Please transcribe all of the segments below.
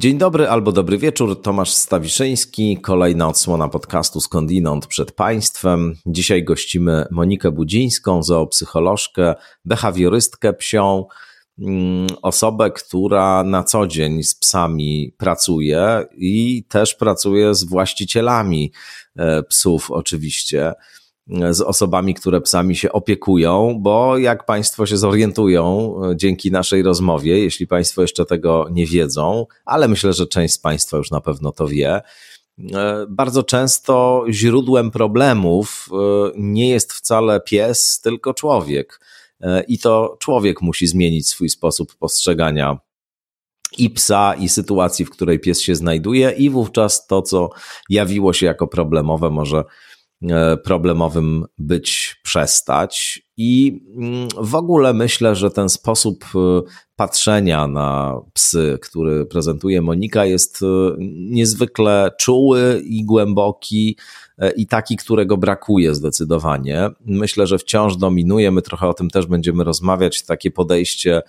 Dzień dobry albo dobry wieczór, Tomasz Stawiszyński, kolejna odsłona podcastu Skądinąd przed Państwem. Dzisiaj gościmy Monikę Budzińską, zoopsycholożkę, behawiorystkę psią, mm, osobę, która na co dzień z psami pracuje i też pracuje z właścicielami e, psów oczywiście z osobami, które psami się opiekują, bo jak Państwo się zorientują e, dzięki naszej rozmowie, jeśli Państwo jeszcze tego nie wiedzą, ale myślę, że część z Państwa już na pewno to wie, e, bardzo często źródłem problemów e, nie jest wcale pies, tylko człowiek. I to człowiek musi zmienić swój sposób postrzegania i psa, i sytuacji, w której pies się znajduje, i wówczas to, co jawiło się jako problemowe, może problemowym być przestać. I mm, w ogóle myślę, że ten sposób e, patrzenia na psy, który prezentuje Monika, jest e, niezwykle czuły i głęboki i taki, którego brakuje zdecydowanie. Myślę, że wciąż dominuje, my trochę o tym też będziemy rozmawiać, takie podejście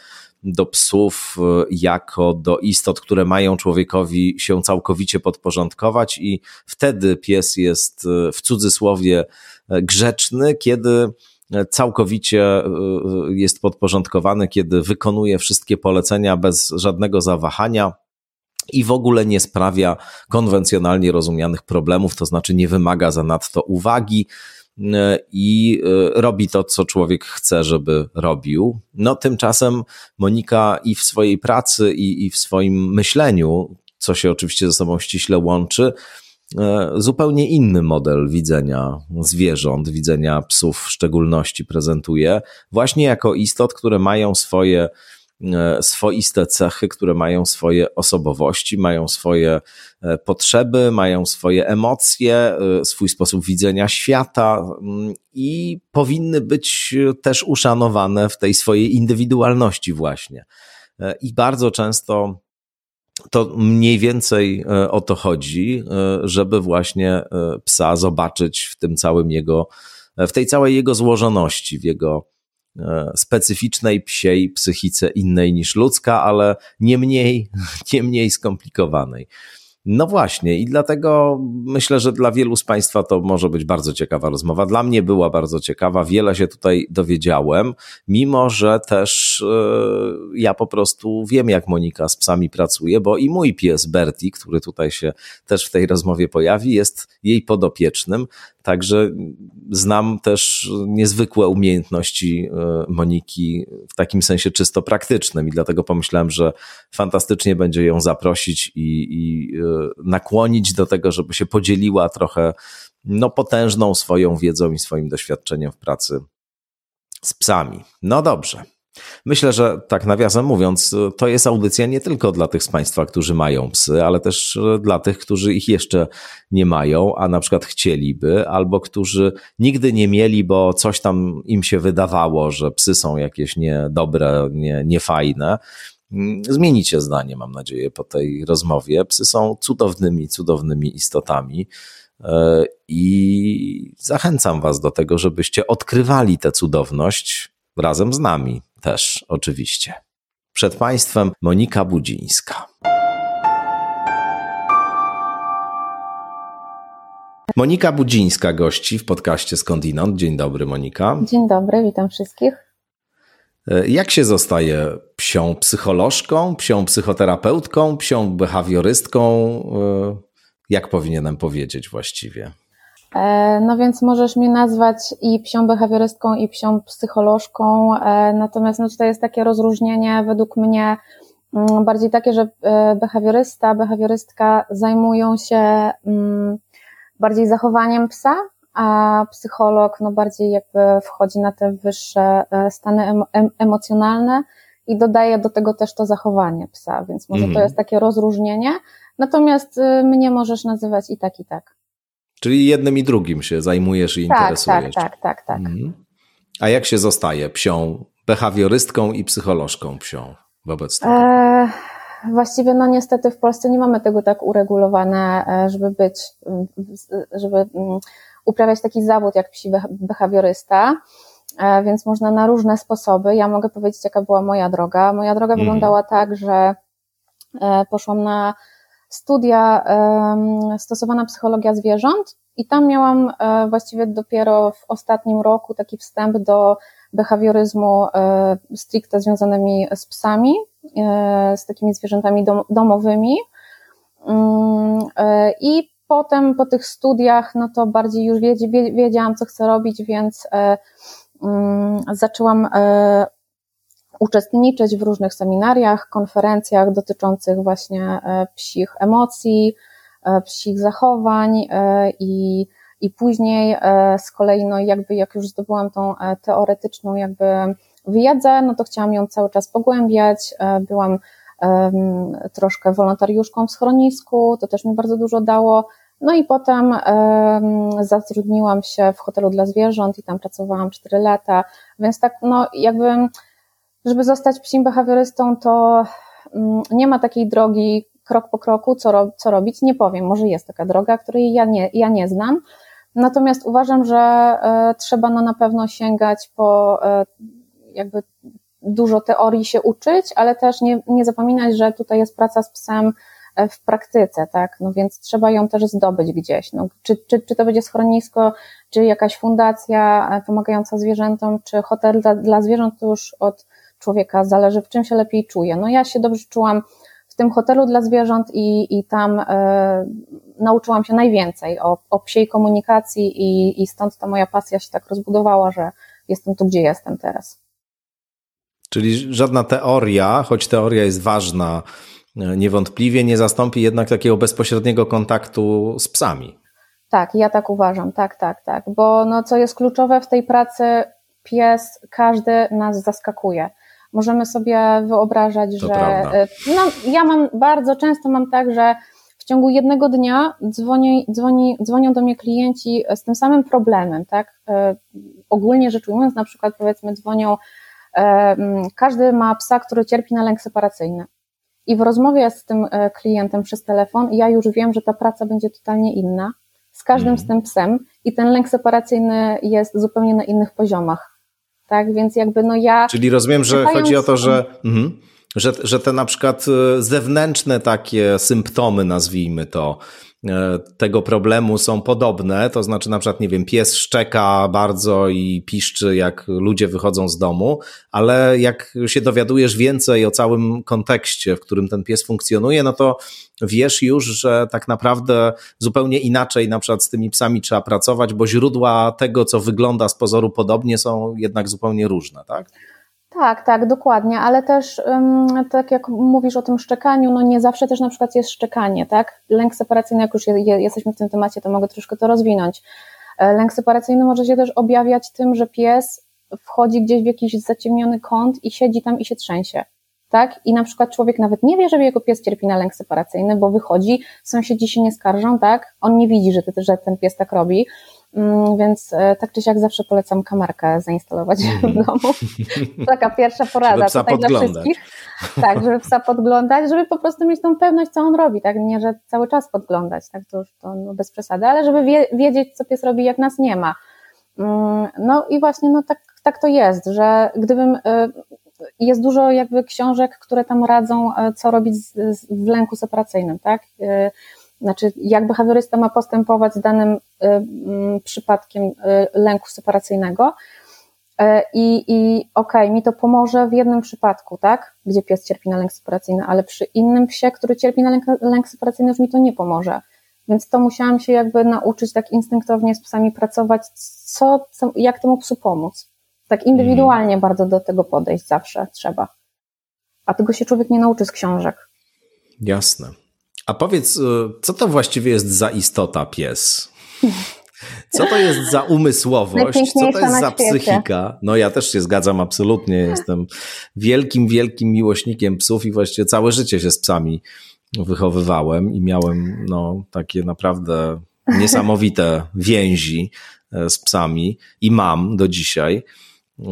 do psów e, jako do istot, które mają człowiekowi się całkowicie podporządkować, i wtedy pies jest e, w cudzysłowie e, grzeczny, kiedy całkowicie jest podporządkowany, kiedy wykonuje wszystkie polecenia bez żadnego zawahania i w ogóle nie sprawia konwencjonalnie rozumianych problemów, to znaczy nie wymaga zanadto uwagi, E, i e, robi to, co człowiek chce, żeby robił. No tymczasem Monika i w swojej pracy, i, i w swoim myśleniu, co się oczywiście ze sobą ściśle łączy, e, zupełnie inny model widzenia zwierząt, widzenia psów w szczególności prezentuje, właśnie jako istot, które mają swoje swoiste cechy, które mają swoje osobowości, mają swoje e, potrzeby, mają swoje emocje, e, swój sposób widzenia świata mm, i powinny być też uszanowane w tej swojej indywidualności, właśnie. I bardzo często to mniej więcej o to chodzi, żeby właśnie psa zobaczyć w tym całym jego, w tej całej jego złożoności, w jego E, specyficznej psiej psychice innej niż ludzka, ale nie mniej, nie mniej skomplikowanej. No właśnie, i dlatego myślę, że dla wielu z Państwa to może być bardzo ciekawa rozmowa. Dla mnie była bardzo ciekawa, wiele się tutaj dowiedziałem, mimo że też yy, ja po prostu wiem, jak Monika z psami pracuje, bo i mój pies Berti, który tutaj się też w tej rozmowie pojawi, jest jej podopiecznym. Także znam też niezwykłe umiejętności e, Moniki w takim sensie czysto praktycznym i dlatego pomyślałem, że fantastycznie będzie ją zaprosić i, i e, nakłonić do tego, żeby się podzieliła trochę no, potężną swoją wiedzą i swoim doświadczeniem w pracy z psami. No dobrze. Myślę, że tak nawiasem mówiąc, to jest audycja nie tylko dla tych z Państwa, którzy mają psy, ale też dla tych, którzy ich jeszcze nie mają, a na przykład chcieliby, albo którzy nigdy nie mieli, bo coś tam im się wydawało, że psy są jakieś niedobre, nie, niefajne. Zmienicie zdanie, mam nadzieję, po tej rozmowie. Psy są cudownymi, cudownymi istotami. E, I zachęcam Was do tego, żebyście odkrywali tę cudowność razem z nami też, oczywiście. Przed Państwem Monika Budzińska. Monika Budzińska gości w podcaście Skądinąd. Dzień dobry, Monika. Dzień dobry, witam wszystkich. E, jak się zostaje psią psycholożką, psią psychoterapeutką, psią behawiorystką? E, jak powinienem powiedzieć właściwie? E, no więc możesz mnie nazwać i psią behawiorystką, i psią psycholożką, natomiast no tutaj jest takie rozróżnienie według mnie mm, bardziej takie, że behawiorysta, behawiorystka zajmują się mm, bardziej zachowaniem psa, a psycholog no bardziej jakby wchodzi na te wyższe e, stany emocjonalne i dodaje do tego też to zachowanie psa, więc może mm. to mhm. jest takie rozróżnienie. Natomiast y, mnie możesz nazywać i tak, i tak. Czyli jednym i drugim się zajmujesz i tak, interesujesz. Tak, tak, tak, tak. Mm. A jak się zostaje psią, behawiorystką i psycholożką psią wobec tego? E, właściwie, no niestety w Polsce nie mamy tego tak uregulowane, e, żeby być, żeby uprawiać taki zawód jak psi behawiorysta, e, więc można na różne sposoby. Ja mogę powiedzieć, jaka była moja droga. Moja droga mhm. wyglądała tak, że poszłam na studia stosowana psychologia zwierząt i tam miałam właściwie dopiero w ostatnim roku taki wstęp do behawioryzmu stricte związanymi z psami, z takimi zwierzętami domowymi. Mm, I potem po tych studiach, no to bardziej już wiedziałam, co chcę robić, więc mm, zaczęłam uczestniczyć w różnych seminariach, konferencjach dotyczących właśnie e, psich emocji, e, psich zachowań e, i, i później z kolei, no jakby jak już zdobyłam tą teoretyczną jakby wiedzę, no to chciałam ją cały czas pogłębiać, byłam troszkę wolontariuszką w schronisku, to też mi bardzo dużo dało, no i potem zatrudniłam się w hotelu dla zwierząt i tam pracowałam 4 lata, więc tak, no jakby żeby zostać psim behawiorystą, to mm, nie ma takiej drogi krok po kroku, co, ro, co robić. Nie powiem, może jest taka droga, której ja nie, ja nie znam. Natomiast uważam, że e, trzeba no na pewno sięgać po e, jakby dużo teorii się uczyć, ale też nie, nie zapominać, że tutaj jest praca z psem e, w praktyce, tak? No więc trzeba ją też zdobyć gdzieś. No, czy, czy, czy to będzie schronisko, czy jakaś fundacja pomagająca zwierzętom, czy hotel dla, dla zwierząt, to już od człowieka zależy, w czym się lepiej czuje. No ja się dobrze czułam w tym hotelu dla zwierząt i, i tam e, nauczyłam się najwięcej o, o psiej komunikacji i, i stąd ta moja pasja się tak rozbudowała, że jestem tu, gdzie jestem teraz. Czyli żadna teoria, choć teoria jest ważna, e, niewątpliwie nie zastąpi jednak takiego bezpośredniego kontaktu z psami. Tak, ja tak uważam, tak, tak, tak, bo no, co jest kluczowe w tej pracy, pies, każdy nas zaskakuje możemy sobie wyobrażać, to że prawda. no, ja mam bardzo często mam tak, że w ciągu jednego dnia dzwoni, dzwoni, dzwonią do mnie klienci z tym samym problemem, tak? E, ogólnie rzecz ujmując, na przykład powiedzmy dzwonią, e, każdy ma psa, który cierpi na lęk separacyjny. I w rozmowie z tym e, klientem przez telefon ja już wiem, że ta praca będzie totalnie inna z każdym z mhm. tym psem i ten lęk separacyjny jest zupełnie na innych poziomach tak? Więc jakby no ja. Czyli rozumiem, że chodzi o to, że. Mhm, że, że te na przykład e, zewnętrzne takie symptomy, nazwijmy to, tego problemu są podobne, to znaczy na przykład, nie wiem, pies szczeka bardzo i piszczy, jak ludzie wychodzą z domu, ale jak się dowiadujesz więcej o całym kontekście, w którym ten pies funkcjonuje, no to wiesz już, że tak naprawdę zupełnie inaczej na przykład z tymi psami trzeba pracować, bo źródła tego, co wygląda z pozoru podobnie, są jednak zupełnie różne, tak? Tak, tak, dokładnie, ale też tak jak mówisz o tym szczekaniu, no nie zawsze też na przykład jest szczekanie, tak? Lęk separacyjny, jak już jesteśmy w tym temacie, to mogę troszkę to rozwinąć. E, lęk separacyjny może się też objawiać tym, że pies wchodzi gdzieś w jakiś zaciemniony kąt i siedzi tam i się trzęsie. Tak? I na przykład człowiek nawet nie wie, że jego pies cierpi na lęk separacyjny, bo wychodzi, sąsiedzi się nie skarżą, tak? On nie widzi, że, że ten pies tak robi. Mm, więc e, tak czy siak zawsze polecam kamerkę zainstalować w mhm. domu. Taka pierwsza porada żeby tutaj dla wszystkich. Tak, żeby psa podglądać, żeby po prostu mieć tą pewność, co on robi, tak? Nie, że cały czas podglądać, tak? To już to no, bez przesady, ale żeby wie, wiedzieć, co pies robi, jak nas nie ma. Mm, no i właśnie, no tak, tak to jest, że gdybym e, jest dużo jakby książek, które tam radzą, e, co robić w lęku separacyjnym, tak? znaczy jak behawiorysta ma postępować z danym przypadkiem y, lęku separacyjnego. Y, I, i okej, okay, mi to pomoże w jednym przypadku, tak, gdzie pies cierpi na lęk separacyjny, ale przy innym psie, który cierpi na lęk, lęk separacyjny, już mi to nie pomoże. Więc to musiałam się jakby nauczyć tak instynktownie z psami pracować, co, jak temu psu pomóc. Tak indywidualnie mm. bardzo do tego podejść zawsze trzeba. A tego się człowiek nie nauczy z książek. Jasne. A powiedz, y, co to właściwie jest za istota pies? Co to jest za umysłowość? Co to jest za psychika? No ja też się zgadzam absolutnie. Jestem wielkim, wielkim miłośnikiem psów i właściwie całe życie się z psami wychowywałem i miałem no, takie naprawdę niesamowite więzi e, z psami i mam do dzisiaj.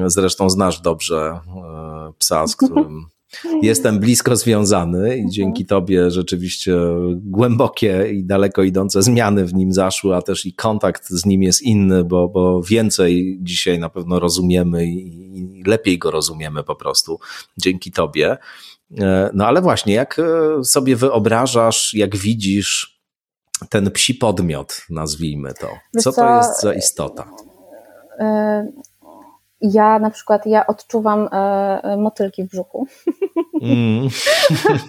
Zresztą znasz dobrze e, psa, z którym jestem blisko związany i mhm. dzięki tobie rzeczywiście głębokie i daleko idące zmiany w nim zaszły, a też i kontakt z nim jest inny, bo, bo więcej dzisiaj na pewno rozumiemy i, i lepiej go rozumiemy po prostu dzięki tobie. No ale właśnie, jak sobie wyobrażasz, jak widzisz ten psi podmiot, nazwijmy to? Co, co to jest za istota? Ja na przykład, ja odczuwam e, motylki w brzuchu. Mm.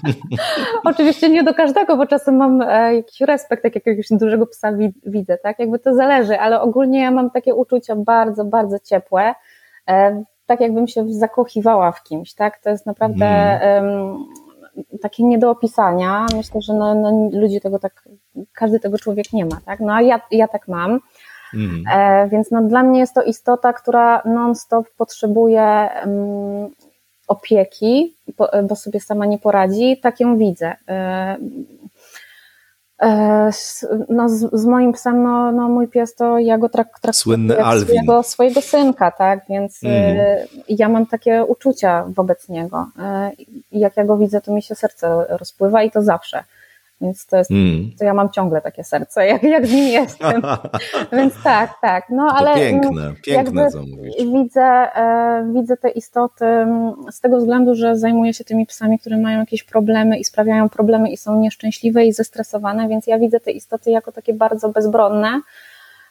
Oczywiście nie do każdego, bo czasem mam e, jakiś respekt, jak jakiegoś dużego psa widzę, tak? Jakby to zależy, ale ogólnie ja mam takie uczucia bardzo, bardzo ciepłe. E, tak jakbym się zakochiwała w kimś, tak? To jest naprawdę mm. takie nie do opisania. Myślę, że no, no, ludzie tego tak, każdy tego człowiek nie ma, tak? No a ja, ja tak mam. Mm. E, więc no, dla mnie jest to istota, która non-stop potrzebuje um, opieki, bo, bo, sobie sama nie poradzi. Tak ją widzę. E, e, no, z, z, moim psem, no, no mój pies to ja go trak, traktuję Słynny jak Alvin. Swojego, swojego synka, tak, więc mm. ja mam takie uczucia wobec niego. I jak ja go widzę, to mi się serce rozpływa i to zawsze. Więc to jest, mm. to ja mam ciągle takie serce, jak, jak z nim jestem. Więc tak, tak. No ale. To piękne, piękne, co mówisz. Widzę, e, widzę te istoty z tego względu, że zajmuję się tymi psami, które mają jakieś problemy i sprawiają problemy i są nieszczęśliwe i zestresowane, więc ja widzę te istoty jako takie bardzo bezbronne.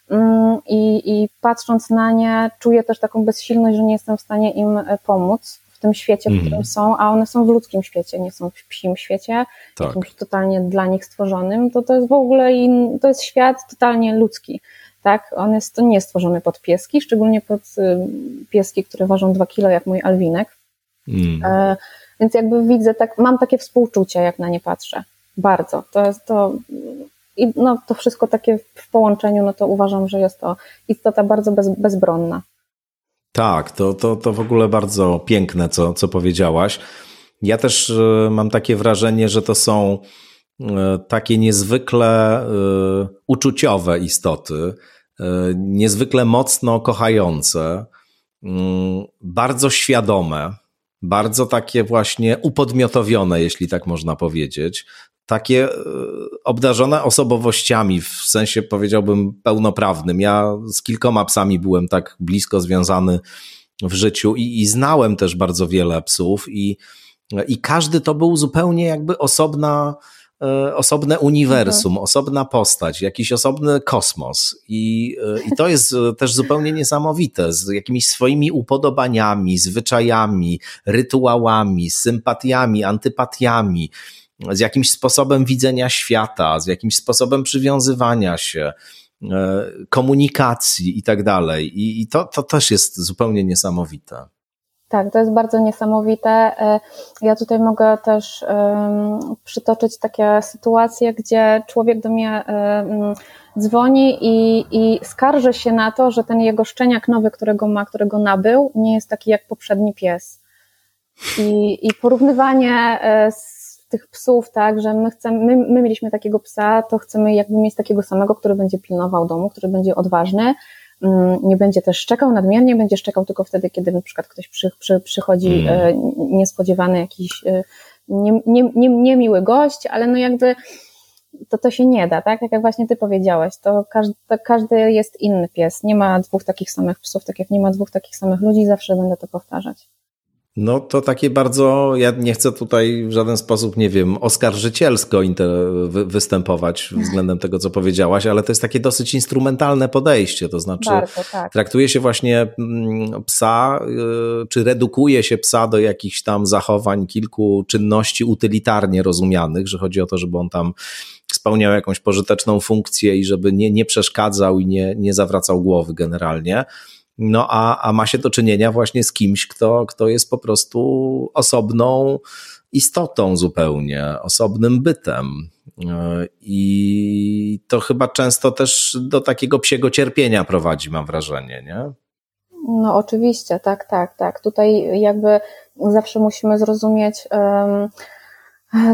Mm, I, I patrząc na nie, czuję też taką bezsilność, że nie jestem w stanie im e, pomóc w tym świecie, w którym mm. są, a one są w ludzkim świecie, nie są w psim świecie, tak. jakimś totalnie dla nich stworzonym, to to jest w ogóle in, to jest świat totalnie ludzki. Tak, on jest to nie stworzony pod pieski, szczególnie pod y, pieski, które ważą dwa kilo, jak mój alwinek. Mm. E, więc jakby widzę, tak, mam takie współczucie, jak na nie patrzę. Bardzo. To jest to, i no, to wszystko takie w połączeniu, no to uważam, że jest to istota bardzo bez, bezbronna. Tak, to, to, to w ogóle bardzo piękne, co, co powiedziałaś. Ja też e, mam takie wrażenie, że to są e, takie niezwykle e, uczuciowe istoty, niezwykle mocno kochające, mm, bardzo świadome, bardzo takie właśnie upodmiotowione, jeśli tak można powiedzieć takie e, obdarzone osobowościami, w sensie powiedziałbym pełnoprawnym. Ja z kilkoma psami byłem tak blisko związany w życiu i, i znałem też bardzo wiele psów i, i każdy to był zupełnie jakby osobna, e, osobne uniwersum, mhm. osobna postać, jakiś osobny kosmos. I, e, I to jest też zupełnie niesamowite, z jakimiś swoimi upodobaniami, zwyczajami, rytuałami, sympatiami, antypatiami z jakimś sposobem widzenia świata, z jakimś sposobem przywiązywania się, e, komunikacji i tak dalej. I to, to też jest zupełnie niesamowite. Tak, to jest bardzo niesamowite. E, ja tutaj mogę też przytoczyć takie sytuacje, gdzie człowiek do mnie dzwoni i, i skarży się na to, że ten jego szczeniak nowy, którego ma, którego nabył, nie jest taki jak poprzedni pies. I, i porównywanie e, z tych psów, tak, że my chcemy, my, my mieliśmy takiego psa, to chcemy jakby mieć takiego samego, który będzie pilnował domu, który będzie odważny, mm, nie będzie też szczekał nadmiernie, będzie szczekał tylko wtedy, kiedy na przykład ktoś przy, przy, przychodzi mm. niespodziewany jakiś e, nie, nie, nie, niemiły gość, ale no jakby to to się nie da, tak? Jak właśnie ty powiedziałeś, to każdy, to każdy jest inny pies. Nie ma dwóch takich samych psów, tak jak nie ma dwóch takich samych ludzi, zawsze będę to powtarzać. No to takie bardzo, ja nie chcę tutaj w żaden sposób, nie wiem, oskarżycielsko występować względem tego, co powiedziałaś, ale to jest takie dosyć instrumentalne podejście, to znaczy Bardzo, tak. traktuje się właśnie mm, psa, y, czy redukuje się psa do jakichś tam zachowań, kilku czynności utylitarnie rozumianych, że chodzi o to, żeby on tam spełniał jakąś pożyteczną funkcję i żeby nie, nie przeszkadzał i nie, nie zawracał głowy generalnie no a, a ma się do czynienia właśnie z kimś, kto, kto jest po prostu osobną istotą zupełnie, osobnym bytem. I to chyba często też do takiego psiego cierpienia prowadzi, mam wrażenie, nie? No oczywiście, tak, tak, tak. Tutaj jakby zawsze musimy zrozumieć um,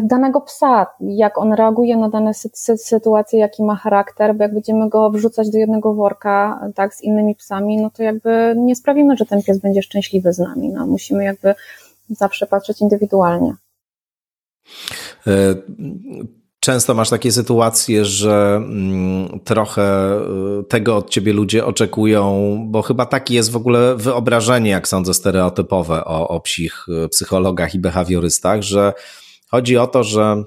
danego psa, jak on reaguje na dane sy sytuacje, jaki ma charakter, bo jak będziemy go wrzucać do jednego worka, tak, z innymi psami, no to jakby nie sprawimy, że ten pies będzie szczęśliwy z nami. No, musimy jakby zawsze patrzeć indywidualnie. E, często masz takie sytuacje, że mm, trochę y, tego od ciebie ludzie oczekują, bo chyba takie jest w ogóle wyobrażenie, jak sądzę, stereotypowe o, o psich y, psychologach i behawiorystach, że chodzi o to, że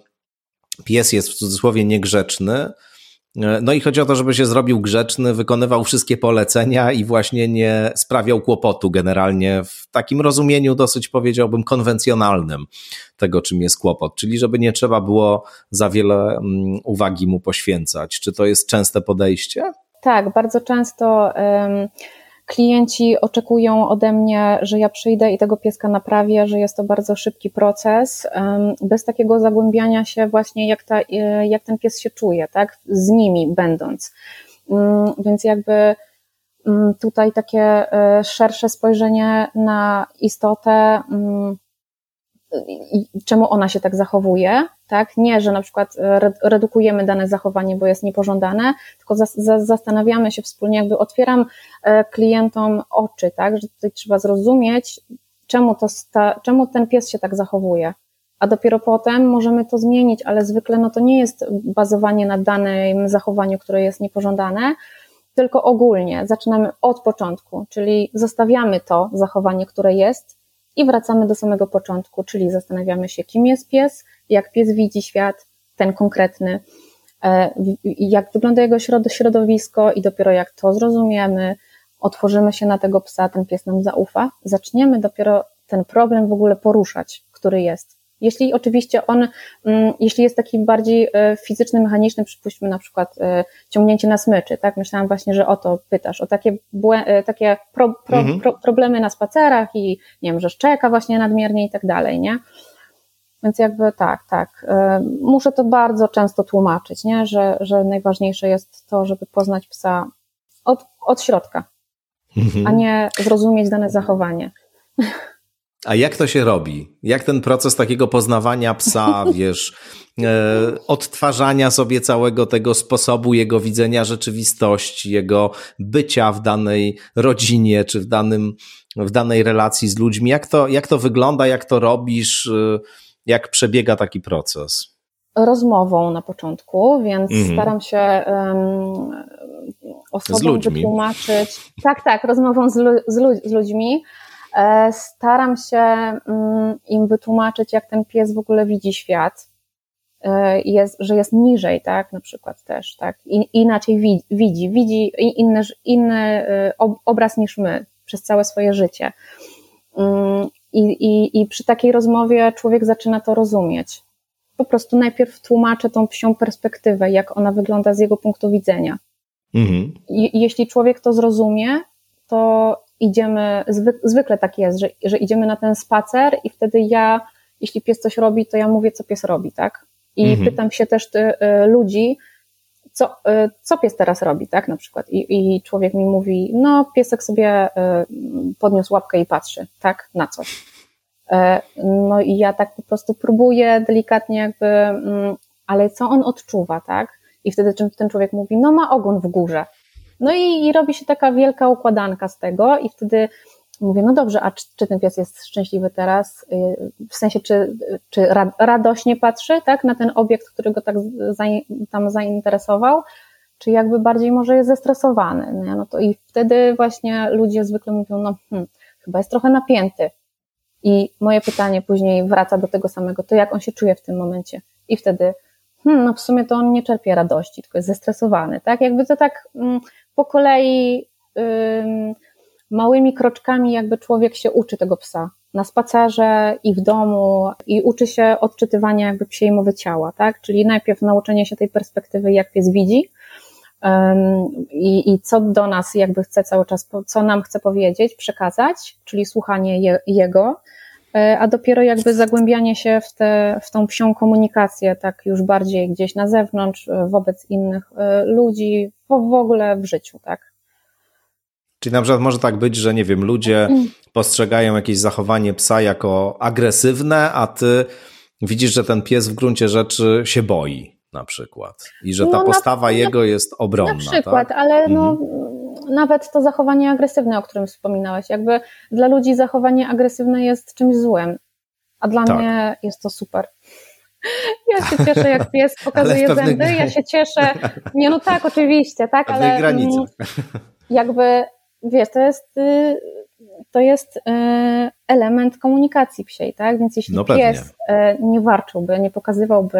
pies jest w cudzysłowie niegrzeczny, no i chodzi o to, żeby się zrobił grzeczny, wykonywał wszystkie polecenia i właśnie nie sprawiał kłopotu generalnie w takim rozumieniu dosyć powiedziałbym konwencjonalnym tego, czym jest kłopot, czyli żeby nie trzeba było za wiele mm, uwagi mu poświęcać. Czy to jest częste podejście? Tak, bardzo często. Klienci oczekują ode mnie, że ja przyjdę i tego pieska naprawię, że jest to bardzo szybki proces, bez takiego zagłębiania się właśnie, jak, ta, e, jak ten pies się czuje, tak, z nimi będąc. Mm, więc jakby mm, tutaj takie e, szersze spojrzenie na istotę mm, czemu ona się tak zachowuje, tak? Nie, że na przykład e, redukujemy dane zachowanie, bo jest niepożądane, tylko zastanawiamy się wspólnie, jakby otwieram e, klientom oczy, tak? Że tutaj trzeba zrozumieć, czemu, to sta, czemu ten pies się tak zachowuje. A dopiero potem możemy to zmienić, ale zwykle no to nie jest bazowanie na danym zachowaniu, które jest niepożądane, tylko ogólnie zaczynamy od początku, czyli zostawiamy to zachowanie, które jest, i wracamy do samego początku, czyli zastanawiamy się, kim jest pies, jak pies widzi świat, ten konkretny, e, jak wygląda jego środowisko i dopiero jak to zrozumiemy, otworzymy się na tego psa, ten pies nam zaufa, zaczniemy dopiero ten problem w ogóle poruszać, który jest. Jeśli oczywiście on, mm, jeśli jest taki bardziej e, fizyczny, mechaniczny, przypuśćmy na przykład e, ciągnięcie na smyczy, tak? Myślałam właśnie, że o to pytasz, o takie, takie pro, pro, mhm. pro, problemy na spacerach i nie wiem, że szczeka właśnie nadmiernie i tak dalej, nie? Więc jakby tak, tak. Muszę to bardzo często tłumaczyć, nie? Że, że najważniejsze jest to, żeby poznać psa od, od środka, mhm. a nie zrozumieć dane zachowanie. A jak to się robi? Jak ten proces takiego poznawania psa, wiesz, e, odtwarzania sobie całego tego sposobu jego widzenia rzeczywistości, jego bycia w danej rodzinie czy w, danym, w danej relacji z ludźmi, jak to, jak to wygląda, jak to robisz, e, jak przebiega taki proces? Rozmową na początku, więc mhm. staram się um, osobom wytłumaczyć. Tak, tak, rozmową z, z, z ludźmi E, staram się mm, im wytłumaczyć, jak ten pies w ogóle widzi świat, e, jest, że jest niżej, tak, na przykład też, tak, I, inaczej widzi, widzi inny, inny obraz niż my przez całe swoje życie. I, i, I przy takiej rozmowie człowiek zaczyna to rozumieć. Po prostu najpierw tłumaczę tą psią perspektywę, jak ona wygląda z jego punktu widzenia. Mhm. I, jeśli człowiek to zrozumie, to idziemy, zwykle tak jest, że, że idziemy na ten spacer i wtedy ja, jeśli pies coś robi, to ja mówię, co pies robi, tak? I mhm. pytam się też ty, y, ludzi, co, y, co pies teraz robi, tak? Na przykład. I, I człowiek mi mówi, no, piesek sobie y, podniósł łapkę i patrzy, tak? Na coś. E, no i ja tak po prostu próbuję delikatnie jakby, mm, ale co on odczuwa, tak? I wtedy ten człowiek mówi, no ma ogon w górze. No i, i robi się taka wielka układanka z tego i wtedy mówię, no dobrze, a czy, czy, ten pies jest szczęśliwy teraz? Y, w sensie, czy, czy radośnie patrzy, tak, na ten obiekt, który go tak tam zainteresował, czy jakby bardziej może jest zestresowany, nie? no to i wtedy właśnie ludzie zwykle mówią, no hmm, chyba jest trochę napięty. I moje pytanie później wraca do tego samego, to jak on się czuje w tym momencie? I wtedy, hmm, no w sumie to on nie czerpie radości, tylko jest zestresowany, tak? Jakby to tak mm, po kolei małymi kroczkami jakby człowiek się uczy tego psa na spacerze i w domu i uczy się odczytywania jakby psiej mowy ciała, tak? Czyli najpierw nauczenie się tej perspektywy, jak pies widzi i, i co do nas jakby chce cały czas, co nam chce powiedzieć, przekazać, czyli słuchanie je, jego, e, a dopiero jakby zagłębianie się w, te, w tą psią komunikację, tak już bardziej gdzieś na zewnątrz, e, wobec innych e, ludzi, w ogóle w życiu, tak? Czyli na przykład może tak być, że nie wiem, ludzie postrzegają jakieś zachowanie psa jako agresywne, a ty widzisz, że ten pies w gruncie rzeczy się boi na przykład i że ta no, postawa na, jego jest obronna. Na przykład, tak? ale no, mhm. nawet to zachowanie agresywne, o którym wspominałeś, jakby dla ludzi zachowanie agresywne jest czymś złym, a dla tak. mnie jest to super. Ja się cieszę, jak pies pokazuje zęby, ja się cieszę. Nie, no tak, oczywiście, tak, ale granicy. jakby, wiesz, to jest y, to jest y, element komunikacji psiej, tak? Więc jeśli no pies y, nie warczyłby, nie pokazywałby